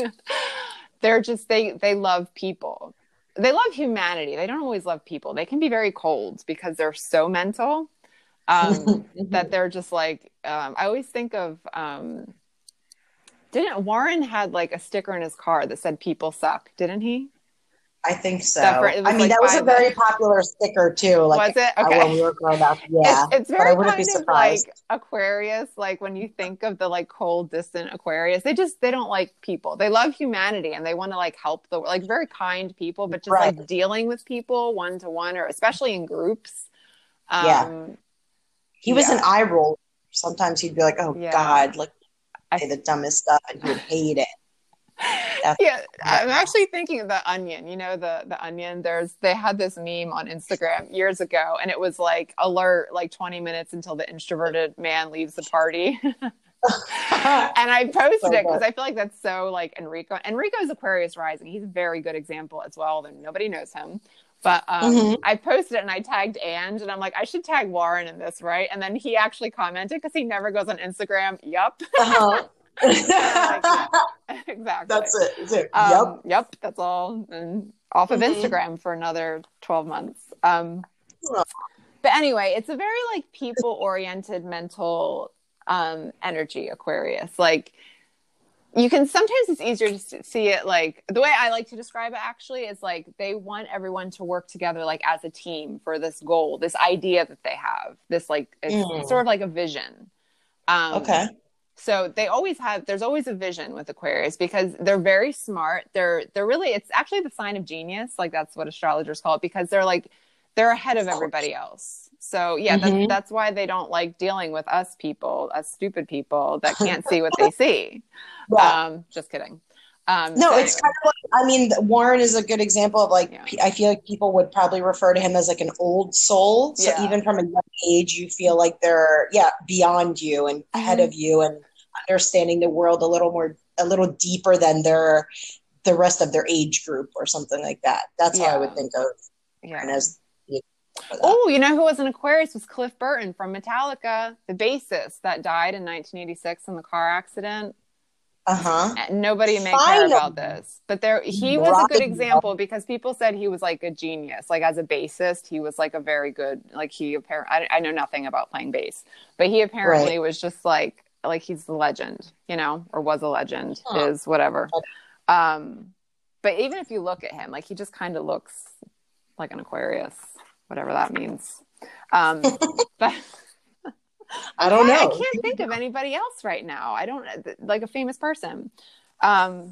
they're just they they love people. They love humanity. They don't always love people. They can be very cold because they're so mental. Um, that they're just like um, I always think of um, didn't Warren had like a sticker in his car that said people suck, didn't he? I think so. That for- it was I mean, like that was a very popular sticker too. Like Was it? uh, Okay. when we were growing up. Yeah, it's, it's but very I kind be of like Aquarius. Like when you think of the like cold, distant Aquarius, they just they don't like people. They love humanity and they want to like help the like very kind people, but just Right. like dealing with people one to one or especially in groups. Um, Yeah. he was yeah. an eye roll. Sometimes he'd be like, "Oh Yeah. God," like I- say the dumbest stuff, and he would hate it. That's- yeah i'm actually thinking of the onion you know the the onion. There's they had this meme on instagram years ago and it was like alert like 20 minutes until the introverted man leaves the party. And i posted So it because i feel like that's so like enrico enrico's aquarius rising. He's a very good example as well though nobody knows him but um, Mhm. I posted it and I tagged And, and I'm like, I should tag Warren in this, right? And then he actually commented because he never goes on Instagram. Yup, Uh-huh. exactly. That's it. That's it. Um, yep. Yep. That's all. And off of Mhm. Instagram for another 12 months. Um, Oh. but anyway, it's a very like people oriented mental um, energy, Aquarius. Like you can sometimes it's easier to see it like the way I like to describe it actually is like they want everyone to work together like as a team for this goal, this idea that they have, this like it's Mm. sort of like a vision. Um, Okay. so they always have there's always a vision with aquarius because they're very smart they're they're really it's actually the sign of genius like that's what astrologers call it because they're like they're ahead of everybody else so yeah Mhm. that's, that's why they don't like dealing with us people us stupid people that can't see what they see Yeah. um just kidding um no, so it's anyway. kind of like I mean, Warren is a good example of like Yeah. I feel like people would probably refer to him as like an old soul. So Yeah. even from a young age, you feel like they're yeah beyond you and ahead Mhm. of you and understanding the world a little more, a little deeper than their the rest of their age group or something like that. That's how I would think of yeah. As. Oh, you know who was an Aquarius was Cliff Burton from Metallica, the bassist that died in 1986 in the car accident. Uh huh. And nobody may care about this but there he was a good example because people said he was like a genius. Like as a bassist he was like a very good like he apparently I, I know nothing about playing bass but he apparently was just like like he's the legend you know or was a legend Huh. is whatever. Um but even if you look at him like he just kind of looks like an aquarius whatever that means um but I don't know. I can't think of anybody else right now. I don't like a famous person. Um,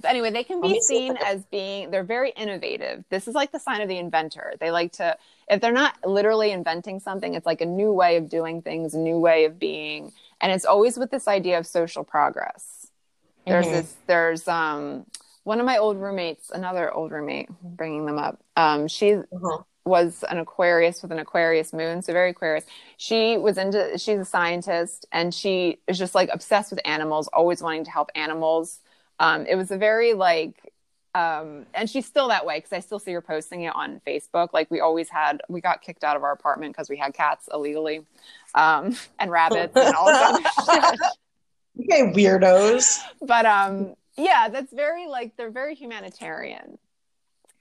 but anyway, they can be me see if seen as being they're very innovative. This is like the sign of the inventor. They like to if they're not literally inventing something, it's like a new way of doing things, a new way of being, and it's always with this idea of social progress. There's Mhm. this there's um one of my old roommates, another old roommate, bringing them up. Um, she. Was an Aquarius with an Aquarius moon, so very Aquarius. She was into she's a scientist and she is just like obsessed with animals, always wanting to help animals. Um, it was a very like um, and she's still that way because I still see her posting it on Facebook. Like we always had, we got kicked out of our apartment because we had cats illegally, um, and rabbits and all shit Okay, weirdos. but um yeah that's very like they're very humanitarian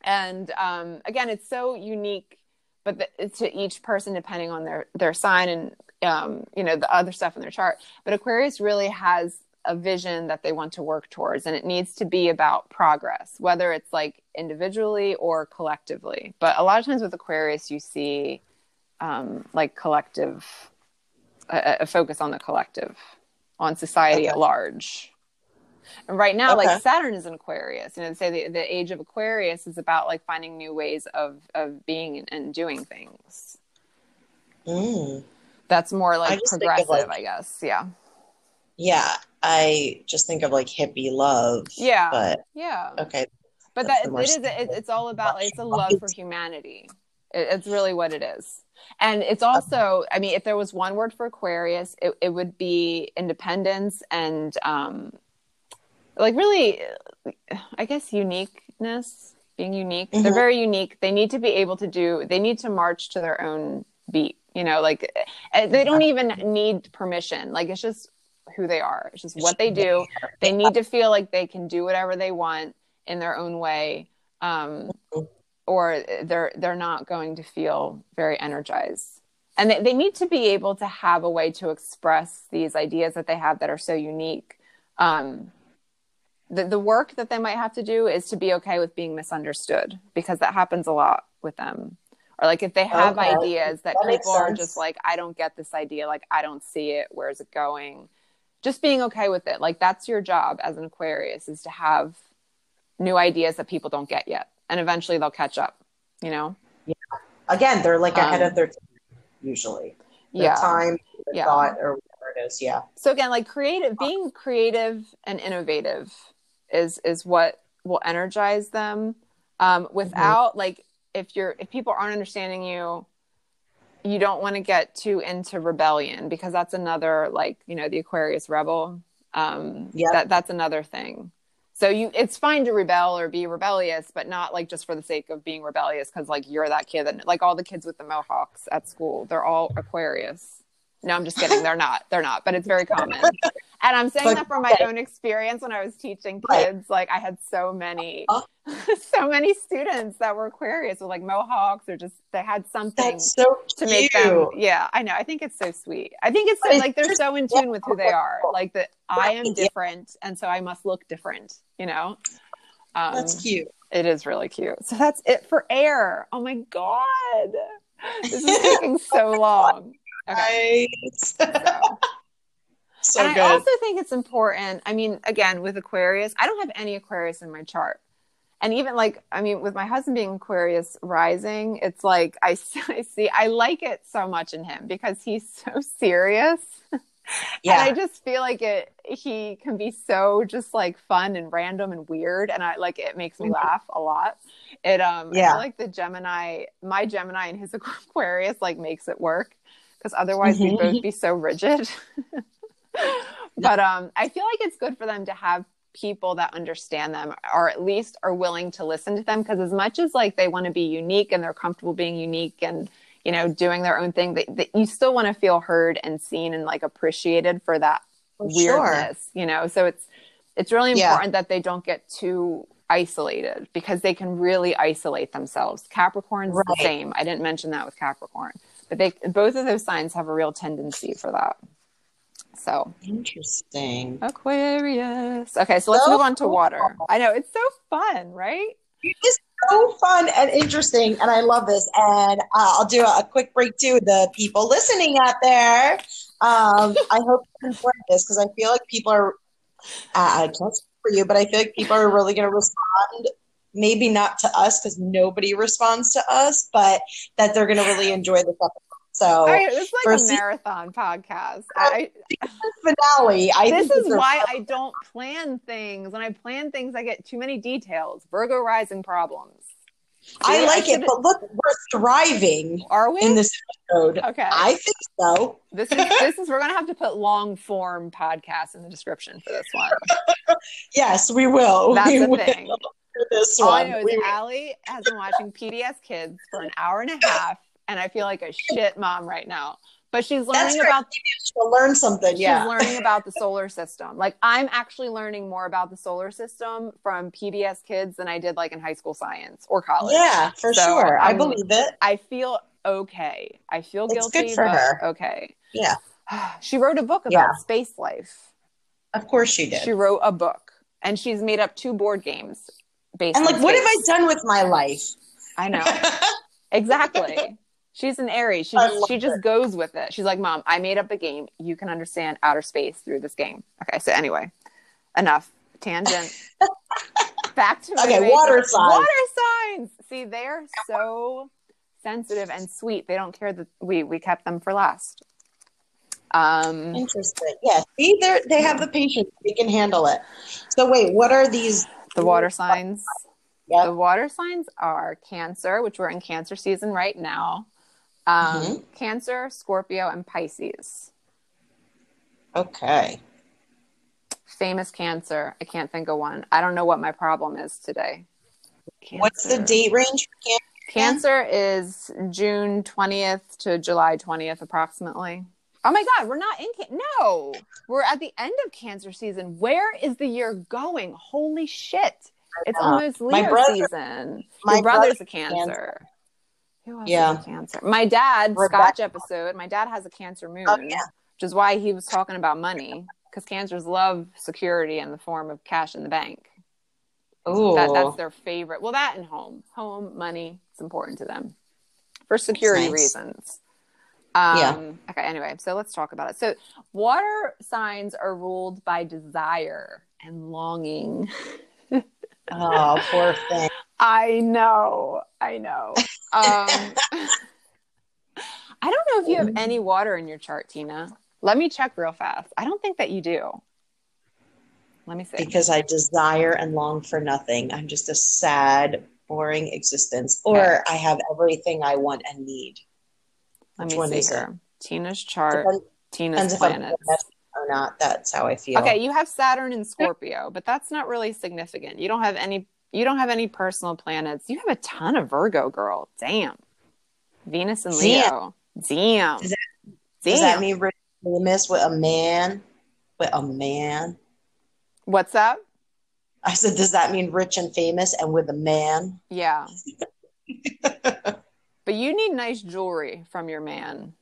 and um again it's so unique but the, to each person depending on their their sign and um you know the other stuff in their chart. But aquarius really has a vision that they want to work towards and it needs to be about progress whether it's like individually or collectively. But a lot of times with aquarius you see um like collective a, a focus on the collective on society Okay. at large and right now, Okay. like Saturn is in Aquarius. You know, they say the, the age of Aquarius is about like finding new ways of of being and, and doing things. Mm. That's more like of, progressive, like- I guess. Yeah. Yeah, I just think of like hippie love. Yeah. But Yeah. okay. But that it is it, it's all about like it's a love for humanity. It, it's really what it is. And it's also, I mean, if there was one word for Aquarius, it, it would be independence and um like really I guess uniqueness, being unique. They're Mhm. very unique. They need to be able to do they need to march to their own beat, you know, like eh, they don't even need permission. Like it's just who they are. It's just what they do they need to feel like they can do whatever they want in their own way um, or they're they're not going to feel very energized and they, they need to be able to have a way to express these ideas that they have that are so unique um, the, the work that they might have to do is to be okay with being misunderstood because that happens a lot with them or like if they have Okay. ideas that, That people are just like i don't get this idea like i don't see it where's it going just being okay with it like that's your job as an aquarius is to have new ideas that people don't get yet and eventually they'll catch up you know yeah. Again, they're like ahead Um, of their time, usually. Their yeah time, their Yeah. thought, or whatever it is. Yeah. so again like creative being creative and innovative is is what will energize them. Um without like if you're if people aren't understanding you you don't want to get too into rebellion because that's another like you know the aquarius rebel. Um Yeah. that that's another thing. So you it's fine to rebel or be rebellious but not like just for the sake of being rebellious because like you're that kid that like all the kids with the mohawks at school they're all aquarius no i'm just kidding. They're not. They're not but it's very common. And i'm saying that from my own experience when i was teaching kids like i had so many Oh. so many students that were aquarius with like mohawks or just they had something so to make them yeah i know. I think it's so sweet. I think it's so, like they're so in tune with who they are. Like that i am different and so i must look different you know? Um, That's cute. it is really cute. So that's it for air. Oh my god. This is taking so long okay Right. so. and good. I also think it's important. I mean, again, with Aquarius, I don't have any Aquarius in my chart. And even like, I mean, with my husband being Aquarius rising, it's like I, I see, I like it so much in him because he's so serious. yeah. And I just feel like it, he can be so just like fun and random and weird. And I like, it makes me Mhm. laugh a lot. It, um, I Yeah. feel like the Gemini, my Gemini and his Aquarius like makes it work because otherwise we'd both be so rigid. but um, I feel like it's good for them to have people that understand them or at least are willing to listen to them because as much as like they want to be unique and they're comfortable being unique and you know doing their own thing that, they, you still want to feel heard and seen and like appreciated for that For sure. weirdness you know so it's it's really Yeah. important that they don't get too isolated because they can really isolate themselves capricorn's the same i didn't mention that with capricorn they both of those signs have a real tendency for that so Interesting. aquarius okay so let's So move on to cool. water i know it's so fun right It's so fun and interesting, and I love this. And uh, I'll do a, a quick break too. The people listening out there, um, I hope you enjoy this because I feel like people are. Uh, I can't speak for you, but I feel like people are really going to respond. Maybe not to us because nobody responds to us, but that they're going to really enjoy this episode. So it's like a marathon podcast I, finale, I this is why I don't plan things. When I plan things, I get too many details. Virgo rising problems. I like I it, but look, we're thriving Are we? in this episode. okay. I think so. this is this is we're gonna have to put long form podcast in the description for this one. Yes, we will. That's we the will thing. for this All I one. know is We. Allie has been watching PBS Kids for an hour and a half, and I feel like a shit mom right now. But she's learning about She'll learn something. Yeah, she's learning about the solar system. Like I'm actually learning more about the solar system from PBS Kids than I did like in high school science or college. Yeah, for So, sure. I I'm- believe it. I feel okay. I feel It's guilty, good for her. okay. Yeah. she wrote a book about Yeah. space life. Of course she did. She wrote a book, and she's made up two board games based. and on like, what have I done with my life? I know exactly. She's an Aries. She just, she just goes with it. She's like, "Mom, I made up a game. You can understand outer space through this game." Okay, so anyway, enough tangent. Back to Okay, water signs. Water signs. See, they're so sensitive and sweet. They don't care that we we kept them for last. Um, Interesting. Yeah. See, they they have the patience. They can handle it. So wait, what are these? the water signs. Yep. The water signs are Cancer, which we're in Cancer season right now. Um, Mhm. Cancer, Scorpio, and Pisces. Okay. Famous Cancer. I can't think of one. I don't know what my problem is today. What's the date range? Cancer is June 20th to July 20th, approximately. Oh my God, we're not in. Can- no, we're at the end of Cancer season. Where is the year going? Holy shit. It's know. almost My Leo brother- season. my Your brother's brother's a Cancer. Cancer. Who else Yeah. Cancer? My dad. Scotch episode, my dad has a Cancer moon, Oh, yeah. which is why he was talking about money because Cancers love security in the form of cash in the bank. Ooh. That, that's their favorite. Well, that and home. Home, money, it's important to them for security nice. reasons. Um, Yeah. Okay, anyway, so let's talk about it. So, water signs are ruled by desire and longing. oh, poor thing. I know. I know. Um, I don't know if you have any water in your chart, Tina. Let me check real fast. I don't think that you do. Let me see. Because I desire and long for nothing. I'm just a sad, boring existence. Or Okay. I have everything I want and need. Let which me see is it? here. Tina's chart. Depends, Tina's depends planets. or not. That's how I feel. Okay, you have Saturn and Scorpio, but that's not really significant. You don't have any you don't have any personal planets. You have a ton of Virgo, girl. Damn. Venus and Leo. Damn. Does that- Damn. Does that mean rich and famous with a man? With a man? What's up? I said, does that mean rich and famous and with a man? Yeah. but you need nice jewelry from your man.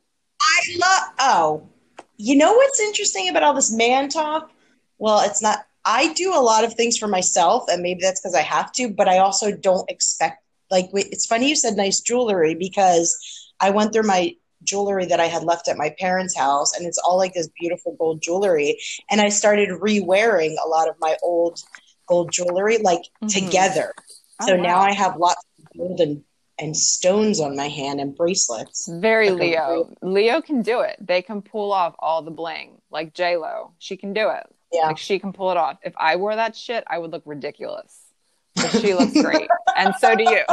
I love. Oh, you know what's interesting about all this man talk? Well, it's not. I do a lot of things for myself, and maybe that's because I have to. But I also don't expect. Like, it's funny you said nice jewelry because I went through my jewelry that I had left at my parents' house, and it's all like this beautiful gold jewelry. And I started re-wearing a lot of my old gold jewelry, like Mhm. together. Oh, So now. I have lots of gold and, and stones on my hand and bracelets. Very Leo. Leo can do it. They can pull off all the bling, like J Lo. She can do it. Yeah. Like she can pull it off. If I wore that shit, I would look ridiculous. But she looks great, and so do you.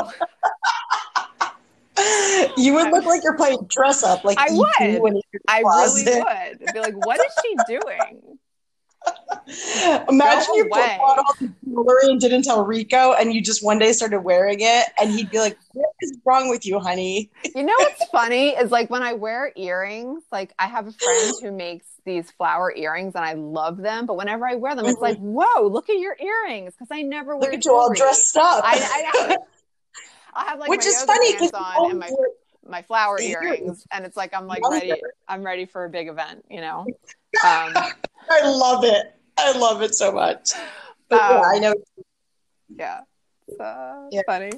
you would look like you're playing dress up, like I would. when in the I really would. I'd be like, what is she doing? Imagine you bought all the jewelry and didn't tell Rico, and you just one day started wearing it, and he'd be like, "What is wrong with you, honey?" You know what's funny is like when I wear earrings, like I have a friend who makes these flower earrings and I love them, but whenever I wear them, it's Mhm. like, whoa, look at your earrings because I never wear Look at you all dressed up. I, I. I'll have like Which my is funny pants because on and my my flower earrings, and it's like I'm like ready. I'm ready for a big event, you know. Um, I love it. I love it so much. But yeah, Um, I know. yeah, it's, uh, Yeah. funny.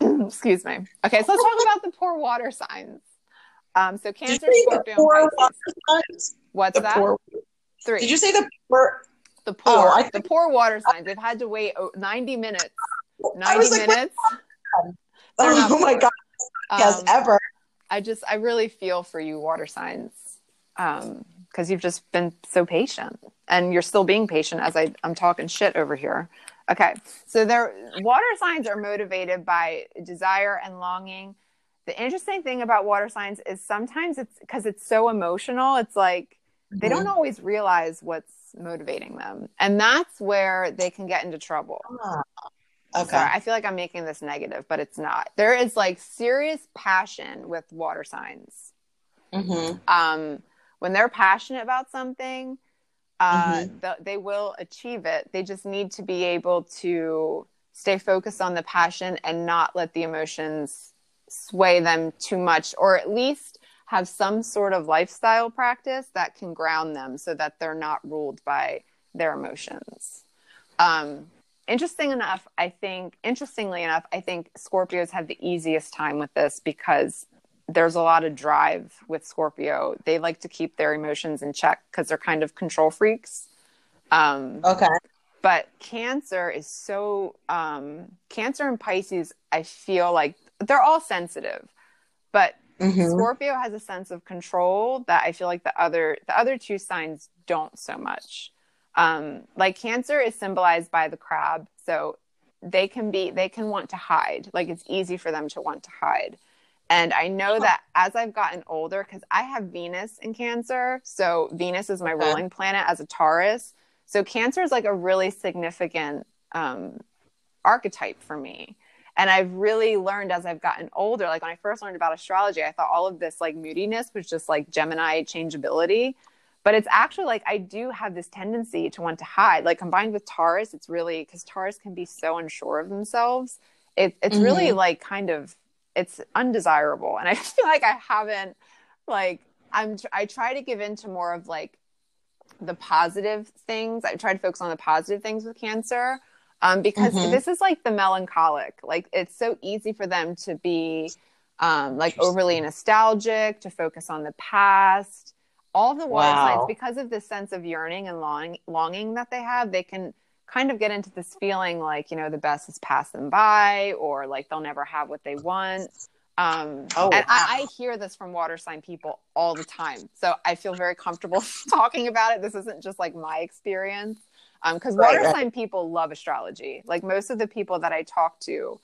Excuse me. Okay, so let's talk about the poor water signs. Um, so Cancer, you say the Scorpio, poor and water Pisces. signs? What's The that? poor. Three. Did you say the poor? the poor, Oh, I the think- poor water signs. They've had to wait oh, 90 minutes. 90 like, minutes. Oh my god, yes, Um, ever. I just, I really feel for you, water signs, because you've just been so patient, and you're still being patient as I, I'm talking shit over here. Okay, so their water signs are motivated by desire and longing. The interesting thing about water signs is sometimes it's because it's so emotional. It's like they don't always realize what's motivating them, and that's where they can get into trouble. Ah, okay. Sorry, I feel like I'm making this negative, but it's not. There is like serious passion with water signs. hmm Um, when they're passionate about something, uh, Mhm. th- they will achieve it. They just need to be able to stay focused on the passion and not let the emotions sway them too much, or at least have some sort of lifestyle practice that can ground them so that they're not ruled by their emotions. Um, interesting enough, I think, interestingly enough, I think Scorpios have the easiest time with this because there's a lot of drive with Scorpio. They like to keep their emotions in check because they're kind of control freaks. Um, Okay. but Cancer is so, um, Cancer and Pisces, I feel like they're all sensitive, but Mhm. Scorpio has a sense of control that I feel like the other the other two signs don't so much. Um, like Cancer is symbolized by the crab, so they can be they can want to hide. Like it's easy for them to want to hide. And I know that as I've gotten older, because I have Venus in Cancer, so Venus is my Okay. ruling planet as a Taurus. So Cancer is like a really significant um, archetype for me. And I've really learned as I've gotten older, like when I first learned about astrology, I thought all of this like moodiness was just like Gemini changeability. But it's actually like I do have this tendency to want to hide. Like combined with Taurus, it's really because Taurus can be so unsure of themselves. It, it's really Mhm. like kind of it's undesirable. And I feel like I haven't like I'm I try to give into more of like the positive things. I try to focus on the positive things with cancer. Um, because Mhm. this is like the melancholic. Like it's so easy for them to be um, like overly nostalgic, to focus on the past. All the water Wow. signs, because of this sense of yearning and long- longing that they have, they can kind of get into this feeling like, you know, the best has passed them by or like they'll never have what they want. Um, Oh, and wow. I, I hear this from water sign people all the time. So I feel very comfortable talking about it. This isn't just like my experience. Because Right, water right. sign people love astrology. Like most of the people that I talk to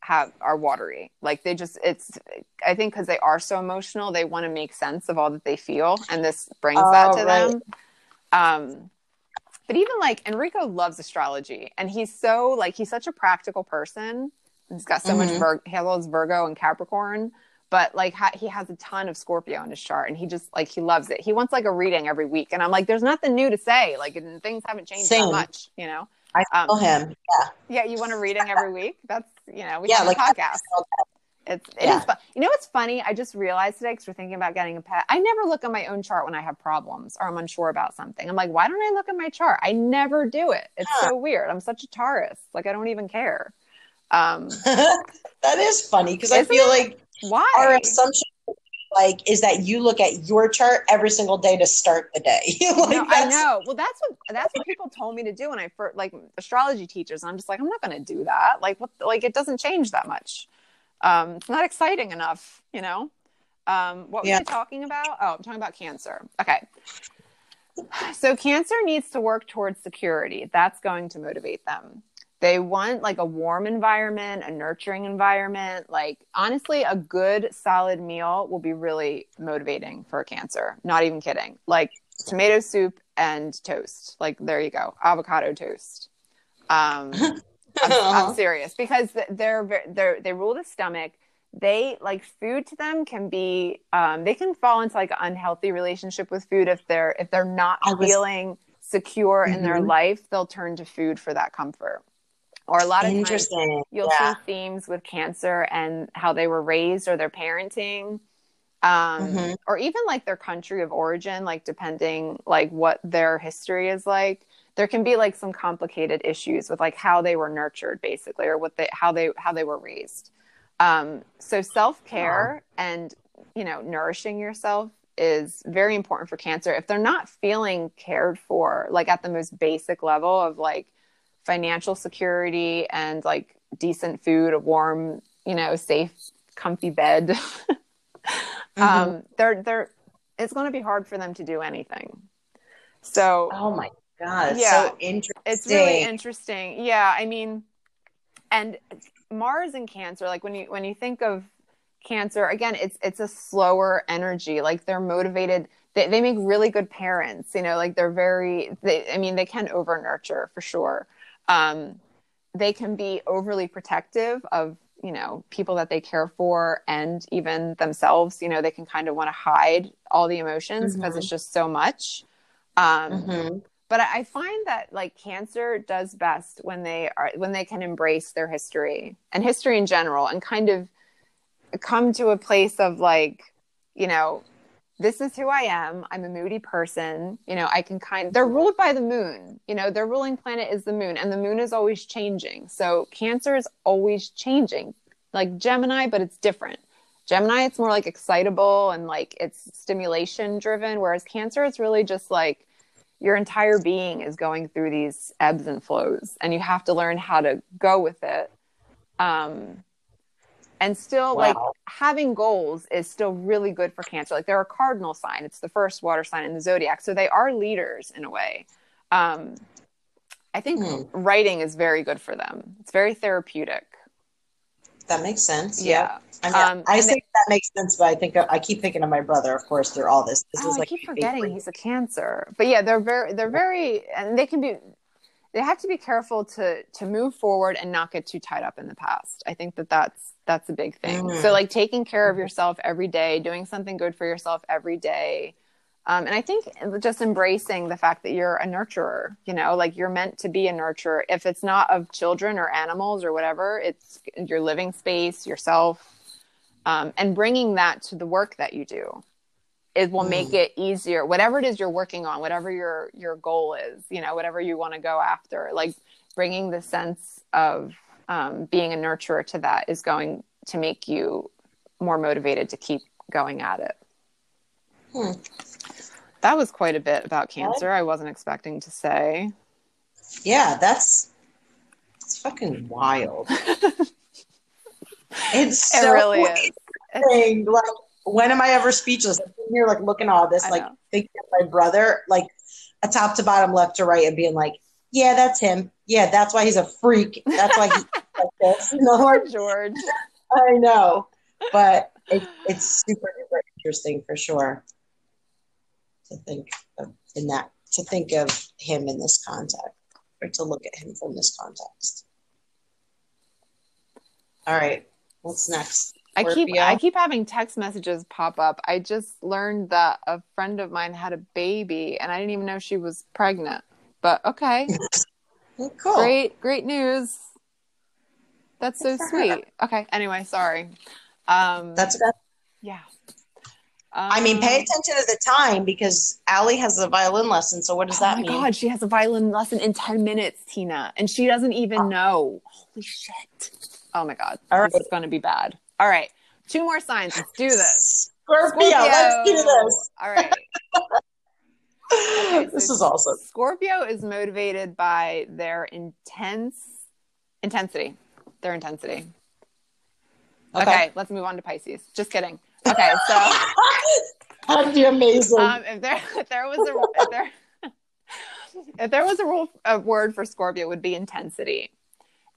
have are watery. Like they just it's I think because they are so emotional, they want to make sense of all that they feel, and this brings that Oh, to right. them. Um, but even like Enrico loves astrology, and he's so like he's such a practical person. He's got so much Mhm. Vir- he has all his Virgo and Capricorn, but like ha- he has a ton of Scorpio in his chart, and he just like he loves it. He wants like a reading every week, and I'm like, there's nothing new to say. Like and things haven't changed that much, you know. I Um, feel him. yeah, Yeah. you want a reading every week? That's you know, we Yeah, have like a podcast. It's it is Yeah. fun. You know what's funny? I just realized today because we're thinking about getting a pet. I never look at my own chart when I have problems or I'm unsure about something. I'm like, why don't I look at my chart? I never do it. It's Huh. so weird. I'm such a Taurus. Like I don't even care. Um, that is funny because I feel it? like why? our assumption like is that you look at your chart every single day to start the day. like no, I know. Well, that's what that's what people told me to do when I first like astrology teachers. And I'm just like, I'm not going to do that. Like, what? Like, it doesn't change that much. Um, it's not exciting enough, you know. Um, what Yeah. was I talking about? Oh, I'm talking about cancer. Okay. So cancer needs to work towards security. That's going to motivate them. They want like a warm environment, a nurturing environment. Like honestly, a good solid meal will be really motivating for a cancer. Not even kidding. Like tomato soup and toast. Like there you go, avocado toast. Um, I'm, I'm serious because they're they're they rule the stomach. They like food to them can be um, they can fall into like an unhealthy relationship with food if they're if they're not was- feeling secure in their Mhm. life. They'll turn to food for that comfort. Or a lot of times Interesting. you'll yeah. see themes with cancer and how they were raised or their parenting um Mhm. or even like their country of origin like depending like what their history is like there can be like some complicated issues with like how they were nurtured basically or what they how they how they were raised um so self-care and you know nourishing yourself is very important for cancer if they're not feeling cared for like at the most basic level of like financial security and like decent food, a warm, you know, safe, comfy bed. Mm-hmm. um, they're they're it's going to be hard for them to do anything. So Oh my god, it's Yeah. so interesting. it's really interesting. Yeah, I mean, and Mars and Cancer, like when you when you think of Cancer, again, it's it's a slower energy. Like they're motivated. They they make really good parents. You know, like they're very. They, I mean, they can over nurture for sure. Um, they can be overly protective of you know people that they care for and even themselves you know they can kind of want to hide all the emotions because Mhm. it's just so much um Mhm. but I find that like cancer does best when they are when they can embrace their history and history in general and kind of come to a place of like you know this is who I am. I'm a moody person. You know I can kind they're ruled by the moon. You know their ruling planet is the moon and the moon is always changing. So cancer is always changing. Like Gemini but it's different. Gemini it's more like excitable and like it's stimulation driven whereas cancer it's really just like your entire being is going through these ebbs and flows and you have to learn how to go with it. Um and still like having goals is still really good for cancer like they're a cardinal sign it's the first water sign in the zodiac so they are leaders in a way um i think Hmm. writing is very good for them it's very therapeutic That makes sense. Yeah. I mean, Um, I think that makes sense, but I think I keep thinking of my brother, of course, through all this. This oh, is like I keep forgetting favorite. he's a cancer. But yeah, they're very they're very and they can be they have to be careful to to move forward and not get too tied up in the past. I think that that's that's a big thing. Mm. So like taking care of yourself every day, doing something good for yourself every day. Um, and I think just embracing the fact that you're a nurturer, you know, like you're meant to be a nurturer. If it's not of children or animals or whatever, it's your living space, yourself, um, and bringing that to the work that you do it will make Mm. it easier whatever it is you're working on whatever your your goal is you know whatever you want to go after like bringing the sense of um, being a nurturer to that is going to make you more motivated to keep going at it Hmm. that was quite a bit about cancer i wasn't expecting to say Yeah, that's it's fucking wild. it's it so really is. Like, when am I ever speechless? I'm sitting here, like, looking at all this, I like, know. thinking of my brother, like, a top to bottom, left to right, and being like, yeah, that's him. Yeah, that's why he's a freak. That's why he's like this. You know, george I know, but it, it's super, super interesting for sure to think of in that to think of him in this context or to look at him from this context. All right, what's next? I keep I keep having text messages pop up. I just learned that a friend of mine had a baby and I didn't even know she was pregnant. But okay. Oh, cool. Great great news. That's so Good for her. sweet. Okay, anyway, sorry. Um That's good. yeah. I mean, pay Um, attention to the time because Allie has a violin lesson. So what does Oh that my mean? god, she has a violin lesson in 10 minutes, Tina, and she doesn't even know. Holy shit. Oh my god. All This right. is going to be bad. All right. Two more signs. Let's do this. Scorpio, let's do this. All right. Okay, this so is awesome. Scorpio is motivated by their intense intensity. Their intensity. Okay. let's move on to Pisces. Just kidding. Okay, so That'd be amazing. um, if there if there was a if there if there was a rule a word for Scorpio it would be intensity.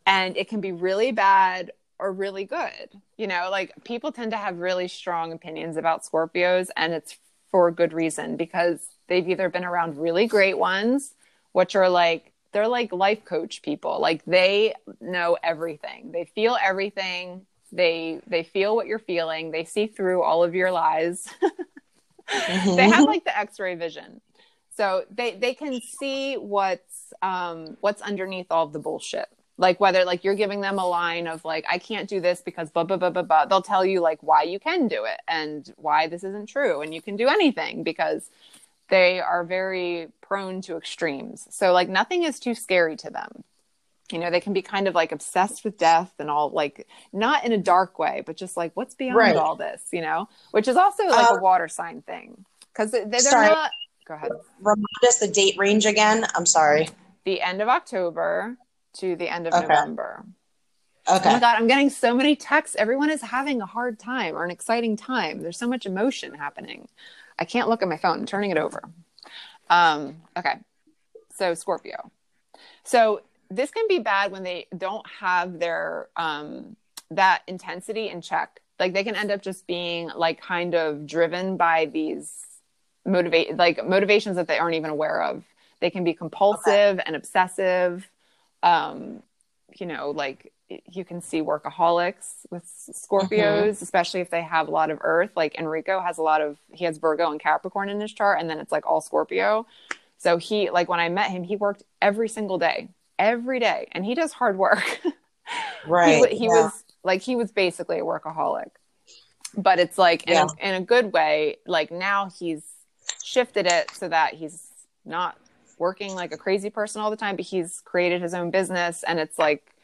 And it can be really bad or really good. You know, like people tend to have really strong opinions about Scorpios and it's for good reason because they've either been around really great ones which are like they're like life coach people. Like they know everything. They feel everything. They they feel what you're feeling. They see through all of your lies. Mhm. they have like the x-ray vision so they they can see what's um what's underneath all of the bullshit like whether like you're giving them a line of like i can't do this because blah blah blah blah blah they'll tell you like why you can do it and why this isn't true and you can do anything because they are very prone to extremes so like nothing is too scary to them you know they can be kind of like obsessed with death and all like not in a dark way but just like what's beyond Right. all this you know which is also like Um, a water sign thing because they, they're sorry. not go ahead Remind us the date range again. I'm sorry. the end of october to the end of Okay. november Okay. oh my god i'm getting so many texts everyone is having a hard time or an exciting time there's so much emotion happening i can't look at my phone i'm turning it over. Um okay. So scorpio. So this can be bad when they don't have their um that intensity in check. Like they can end up just being like kind of driven by these motivate like motivations that they aren't even aware of. They can be compulsive and obsessive. Um you know like you can see workaholics with scorpios mm-hmm. especially if they have a lot of earth. Like enrico has a lot of he has virgo and capricorn in his chart and then it's like all scorpio. So he like when i met him he worked every single day every day and he does hard work. Right. he, he yeah. was like he was basically a workaholic. But it's like in, a, in a good way like now he's shifted it so that he's not working like a crazy person all the time but he's created his own business and it's like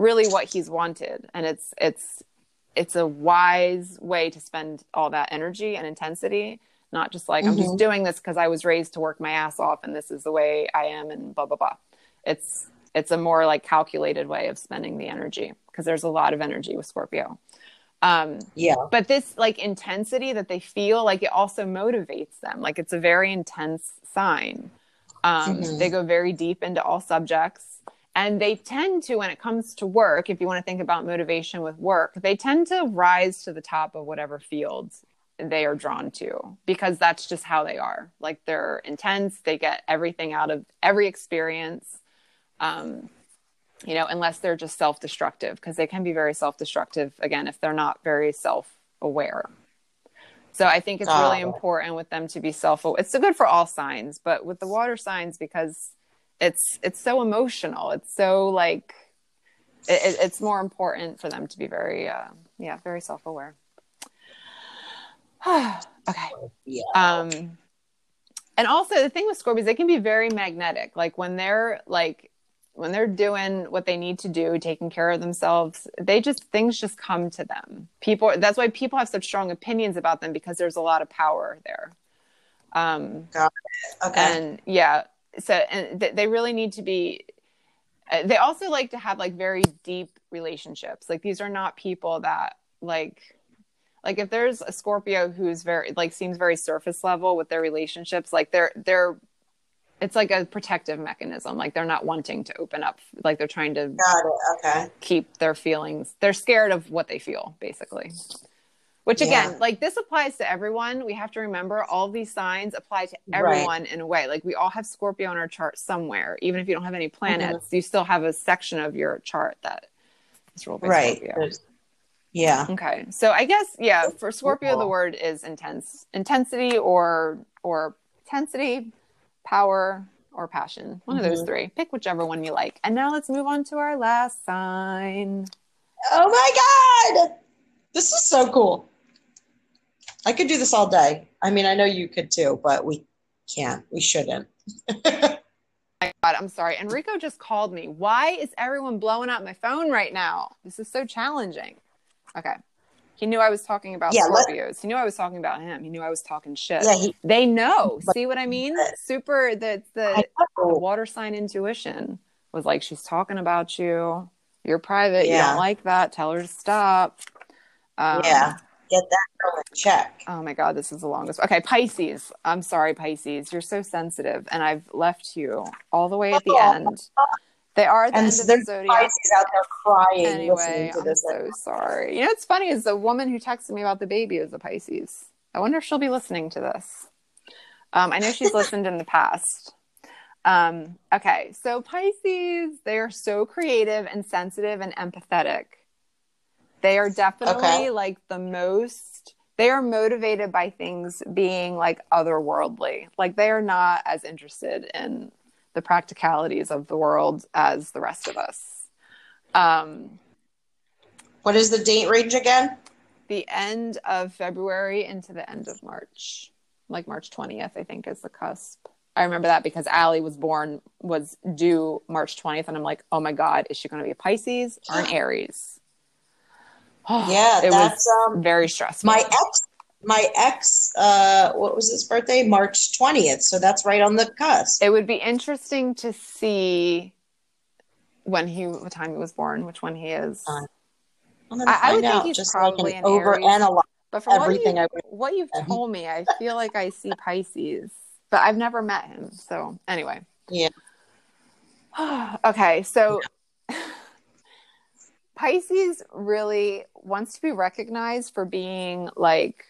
really what he's wanted and it's it's it's a wise way to spend all that energy and intensity not just like i'm just Mhm. doing this because i was raised to work my ass off and this is the way i am and blah blah blah it's it's a more like calculated way of spending the energy because there's a lot of energy with scorpio Um, Yeah. but this like intensity that they feel like it also motivates them like it's a very intense sign um, Mhm. they go very deep into all subjects and they tend to when it comes to work if you want to think about motivation with work they tend to rise to the top of whatever fields they are drawn to because that's just how they are like they're intense they get everything out of every experience um, you know, unless they're just self destructive, because they can be very self destructive again if they're not very self aware. So I think it's really Oh. important with them to be self aware. It's good for all signs, but with the water signs, because it's it's so emotional, it's so like it, it- it's more important for them to be very uh, yeah very self aware. okay. Yeah. Um, and also the thing with Scorpios, they can be very magnetic. Like when they're like when they're doing what they need to do, taking care of themselves, they just things just come to them. People that's why people have such strong opinions about them because there's a lot of power there. Um, Okay. and yeah, so and th- they really need to be. uh, They also like to have like very deep relationships. Like these are not people that like like if there's a Scorpio who's very like seems very surface level with their relationships, like they're they're it's like a protective mechanism. Like they're not wanting to open up. Like they're trying to. Okay. keep their feelings. They're scared of what they feel, basically. Which again, Yeah. like this applies to everyone. We have to remember all these signs apply to everyone in a way. Like we all have Scorpio on our chart somewhere. Even if you don't have any planets, Mm-hmm. you still have a section of your chart that is ruled by Right. Scorpio. Yeah. Okay. So I guess yeah, for Scorpio the word is intense. Intensity or or intensity, power or passion. One of those Mhm. three. Pick whichever one you like. And now let's move on to our last sign. Oh my God. This is so cool. I could do this all day. I mean, I know you could too, but we can't. We shouldn't. my God, I'm sorry. Enrico just called me. Why is everyone blowing up my phone right now? This is so challenging. Okay. He knew I was talking about Yeah, let- Scorpios. he knew I was talking about him. He knew I was talking shit. Yeah, he, they know. See what I mean? Super the the the water sign intuition was like she's talking about you. You're private. You don't like that. Tell her to stop. Um, Yeah. Get that in check. Oh my God, this is the longest. Okay, Pisces. I'm sorry, Pisces. You're so sensitive, and I've left you all the way at the Oh. end. They are the And end of the there's zodiac. Pisces out there crying Anyway, I'm so sorry. You know, what's funny is the woman who texted me about the baby is a Pisces. I wonder if she'll be listening to this. Um, I know she's listened in the past. Um, okay, so Pisces, they are so creative and sensitive and empathetic. They are definitely Okay. like the most, they are motivated by things being like otherworldly. Like they are not as interested in the practicalities of the world as the rest of us. Um, What is the date range again? the end of February into the end of March. Like March 20th, I think is the cusp. I remember that because Allie was born was due March 20th and I'm like, "Oh my god, is she going to be a Pisces or an Aries?" Yeah, it that's, was um, very stressful. My ex, my ex, uh, what was his birthday? March twentieth. So that's right on the cusp. it would be interesting to see when he what time he was born, which one he is. Uh, I- I would think he's just probably can an overanalyze. But from everything I what, you, Um, told me, I feel like I see Pisces, but I've never met him. So anyway. Yeah. okay, so Pisces really wants to be recognized for being like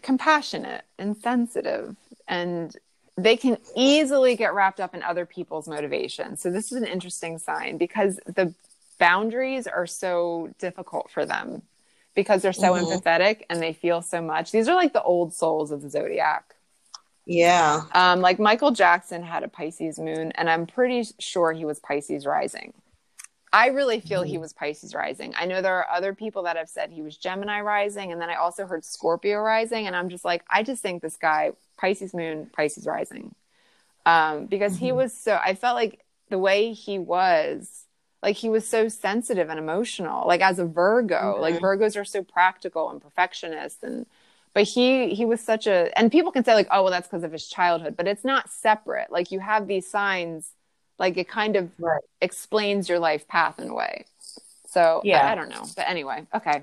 compassionate and sensitive and they can easily get wrapped up in other people's motivation. So this is an interesting sign because the boundaries are so difficult for them because they're so Mhm. empathetic and they feel so much. These are like the old souls of the zodiac. Yeah. Um, like Michael Jackson had a Pisces moon, and I'm pretty sure he was Pisces rising. I really feel he was Pisces rising. I know there are other people that have said he was Gemini rising, and then I also heard Scorpio rising, and I'm just like, I just think this guy, Pisces moon, Pisces rising. Um, because he Mhm. was so, I felt like the way he was, like he was so sensitive and emotional, like as a Virgo, like Mhm. Virgos are so practical and perfectionist and but he he was such a and people can say like oh well that's because of his childhood but it's not separate like you have these signs like it kind of Right. explains your life path in a way so Yeah. I, I don't know but anyway okay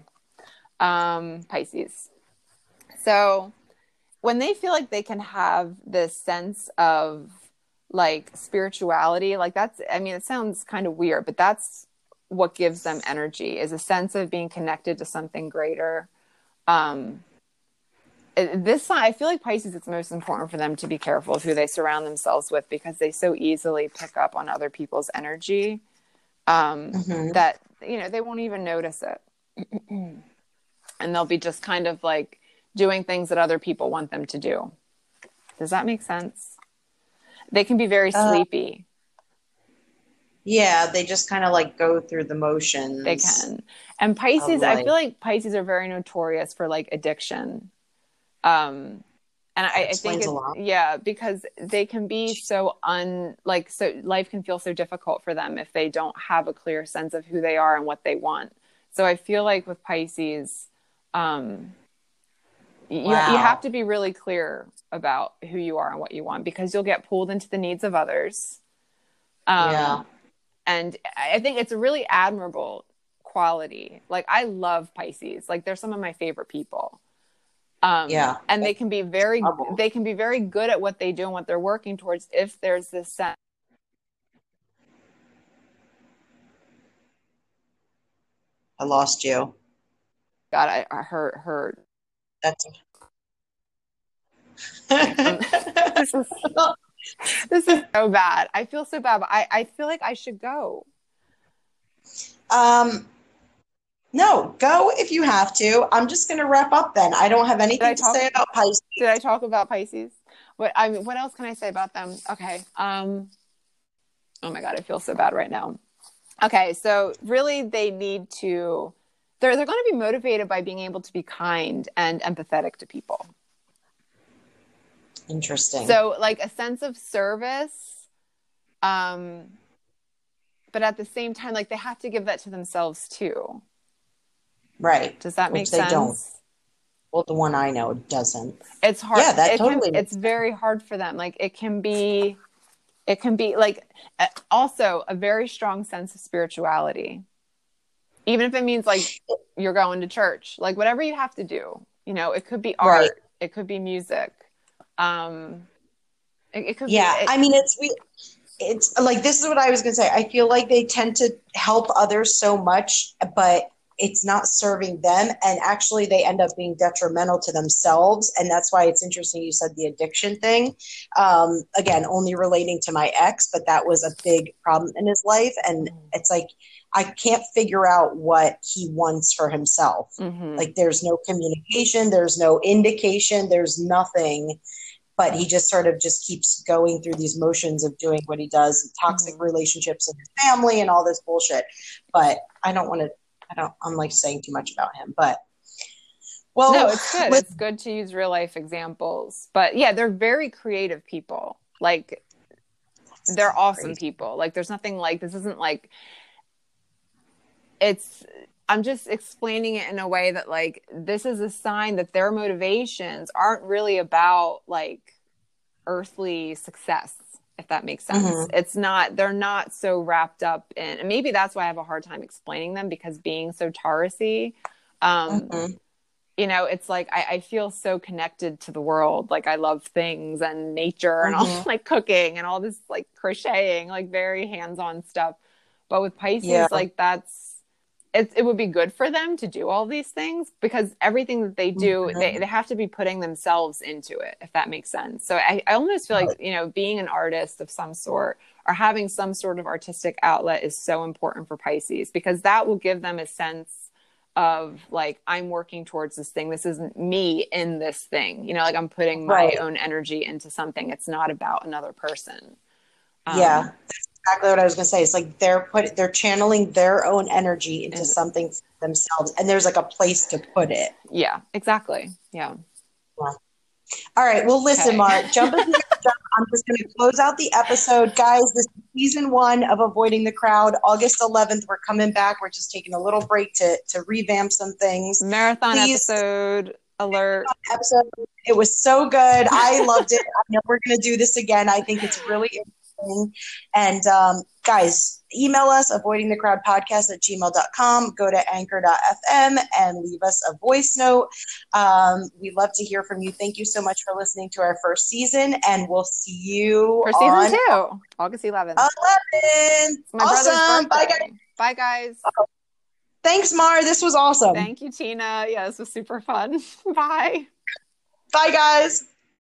Um, Pisces. So when they feel like they can have this sense of like spirituality, like that's, I mean, it sounds kind of weird, but that's what gives them energy is a sense of being connected to something greater. Um, this I feel like Pisces, it's most important for them to be careful of who they surround themselves with because they so easily pick up on other people's energy um, mm-hmm. that you know they won't even notice it, and they'll be just kind of like doing things that other people want them to do. Does that make sense? They can be very uh, sleepy. Yeah, they just kind of like go through the motions. They can. And Pisces, I feel like Pisces are very notorious for like addiction. Um and I, I think yeah, because they can be so un like so life can feel so difficult for them if they don't have a clear sense of who they are and what they want. So I feel like with Pisces, um, you, you have to be really clear about who you are and what you want because you'll get pulled into the needs of others. Um, yeah. And I think it's a really admirable quality. Like I love Pisces. Like they're some of my favorite people. Um, yeah. And they can be very, they can be very good at what they do and what they're working towards if there's this sense. I lost you. God, I, I heard, heard that's this, is so, this is so bad. I feel so bad, but I, I feel like I should go. Um, no, go if you have to. I'm just going to wrap up then. I don't have anything to say about Pisces. Did I talk about Pisces? What I mean, what else can I say about them? Okay. Um, oh my god, I feel so bad right now. Okay, so really, they need to they're they're going to be motivated by being able to be kind and empathetic to people. Interesting. So like a sense of service um but at the same time like they have to give that to themselves too. Right. Does that make Which sense? They don't. Well, the one I know doesn't. It's hard. Yeah, that it totally. Can, it's very hard for them. Like it can be, it can be like also a very strong sense of spirituality even if it means like you're going to church like whatever you have to do you know it could be art right. it could be music um it, it could yeah be, it, i mean it's we it's like this is what i was going to say i feel like they tend to help others so much but it's not serving them and actually they end up being detrimental to themselves and that's why it's interesting you said the addiction thing um, again only relating to my ex but that was a big problem in his life and mm. it's like I can't figure out what he wants for himself. Mm-hmm. Like there's no communication, there's no indication, there's nothing. But he just sort of just keeps going through these motions of doing what he does, toxic mm-hmm. relationships and his family and all this bullshit. But I don't want to I don't I'm like saying too much about him. But well No, it's good. With, it's good to use real life examples. But yeah, they're very creative people. Like they're awesome crazy. people. Like there's nothing like this isn't like it's I'm just explaining it in a way that like this is a sign that their motivations aren't really about like earthly success if that makes sense. Mm-hmm. It's not they're not so wrapped up in and maybe that's why I have a hard time explaining them because being so Taurusy um mm-hmm. you know, it's like I, I, feel so connected to the world. Like I love things and nature and mm-hmm. all like cooking and all this like crocheting, like very hands-on stuff. But with Pisces, yeah. like that's it, it would be good for them to do all these things because everything that they do mm-hmm. they, they have to be putting themselves into it if that makes sense. So I, I almost feel like you know being an artist of some sort or having some sort of artistic outlet is so important for pisces because that will give them a sense of like i'm working towards this thing. This isn't me in this thing. You know like i'm putting my right. own energy into something. It's not about another person. Um, yeah exactly what I was going to say. It's like they're put they're channeling their own energy into mm-hmm. something themselves, and there's like a place to put it. Yeah, exactly. Yeah. yeah. All right. Well, listen, okay. Mark. Jump into the I'm just going to close out the episode, guys. This is season one of Avoiding the Crowd. August 11th, we're coming back. We're just taking a little break to to revamp some things. Marathon Please, episode alert. Episode. It was so good. I loved it. I know we're going to do this again. I think it's really listening. And um, guys, email us avoiding the crowd podcast at gmail.com. Go to anchor.fm and leave us a voice note. Um, we'd love to hear from you. Thank you so much for listening to our first season, and we'll see you For season on two, August 11th. 11. It's my brother's awesome. Bye, guys. Bye, guys. Thanks, Mar. This was awesome. Thank you, Tina. Yeah, this was super fun. Bye. Bye, guys.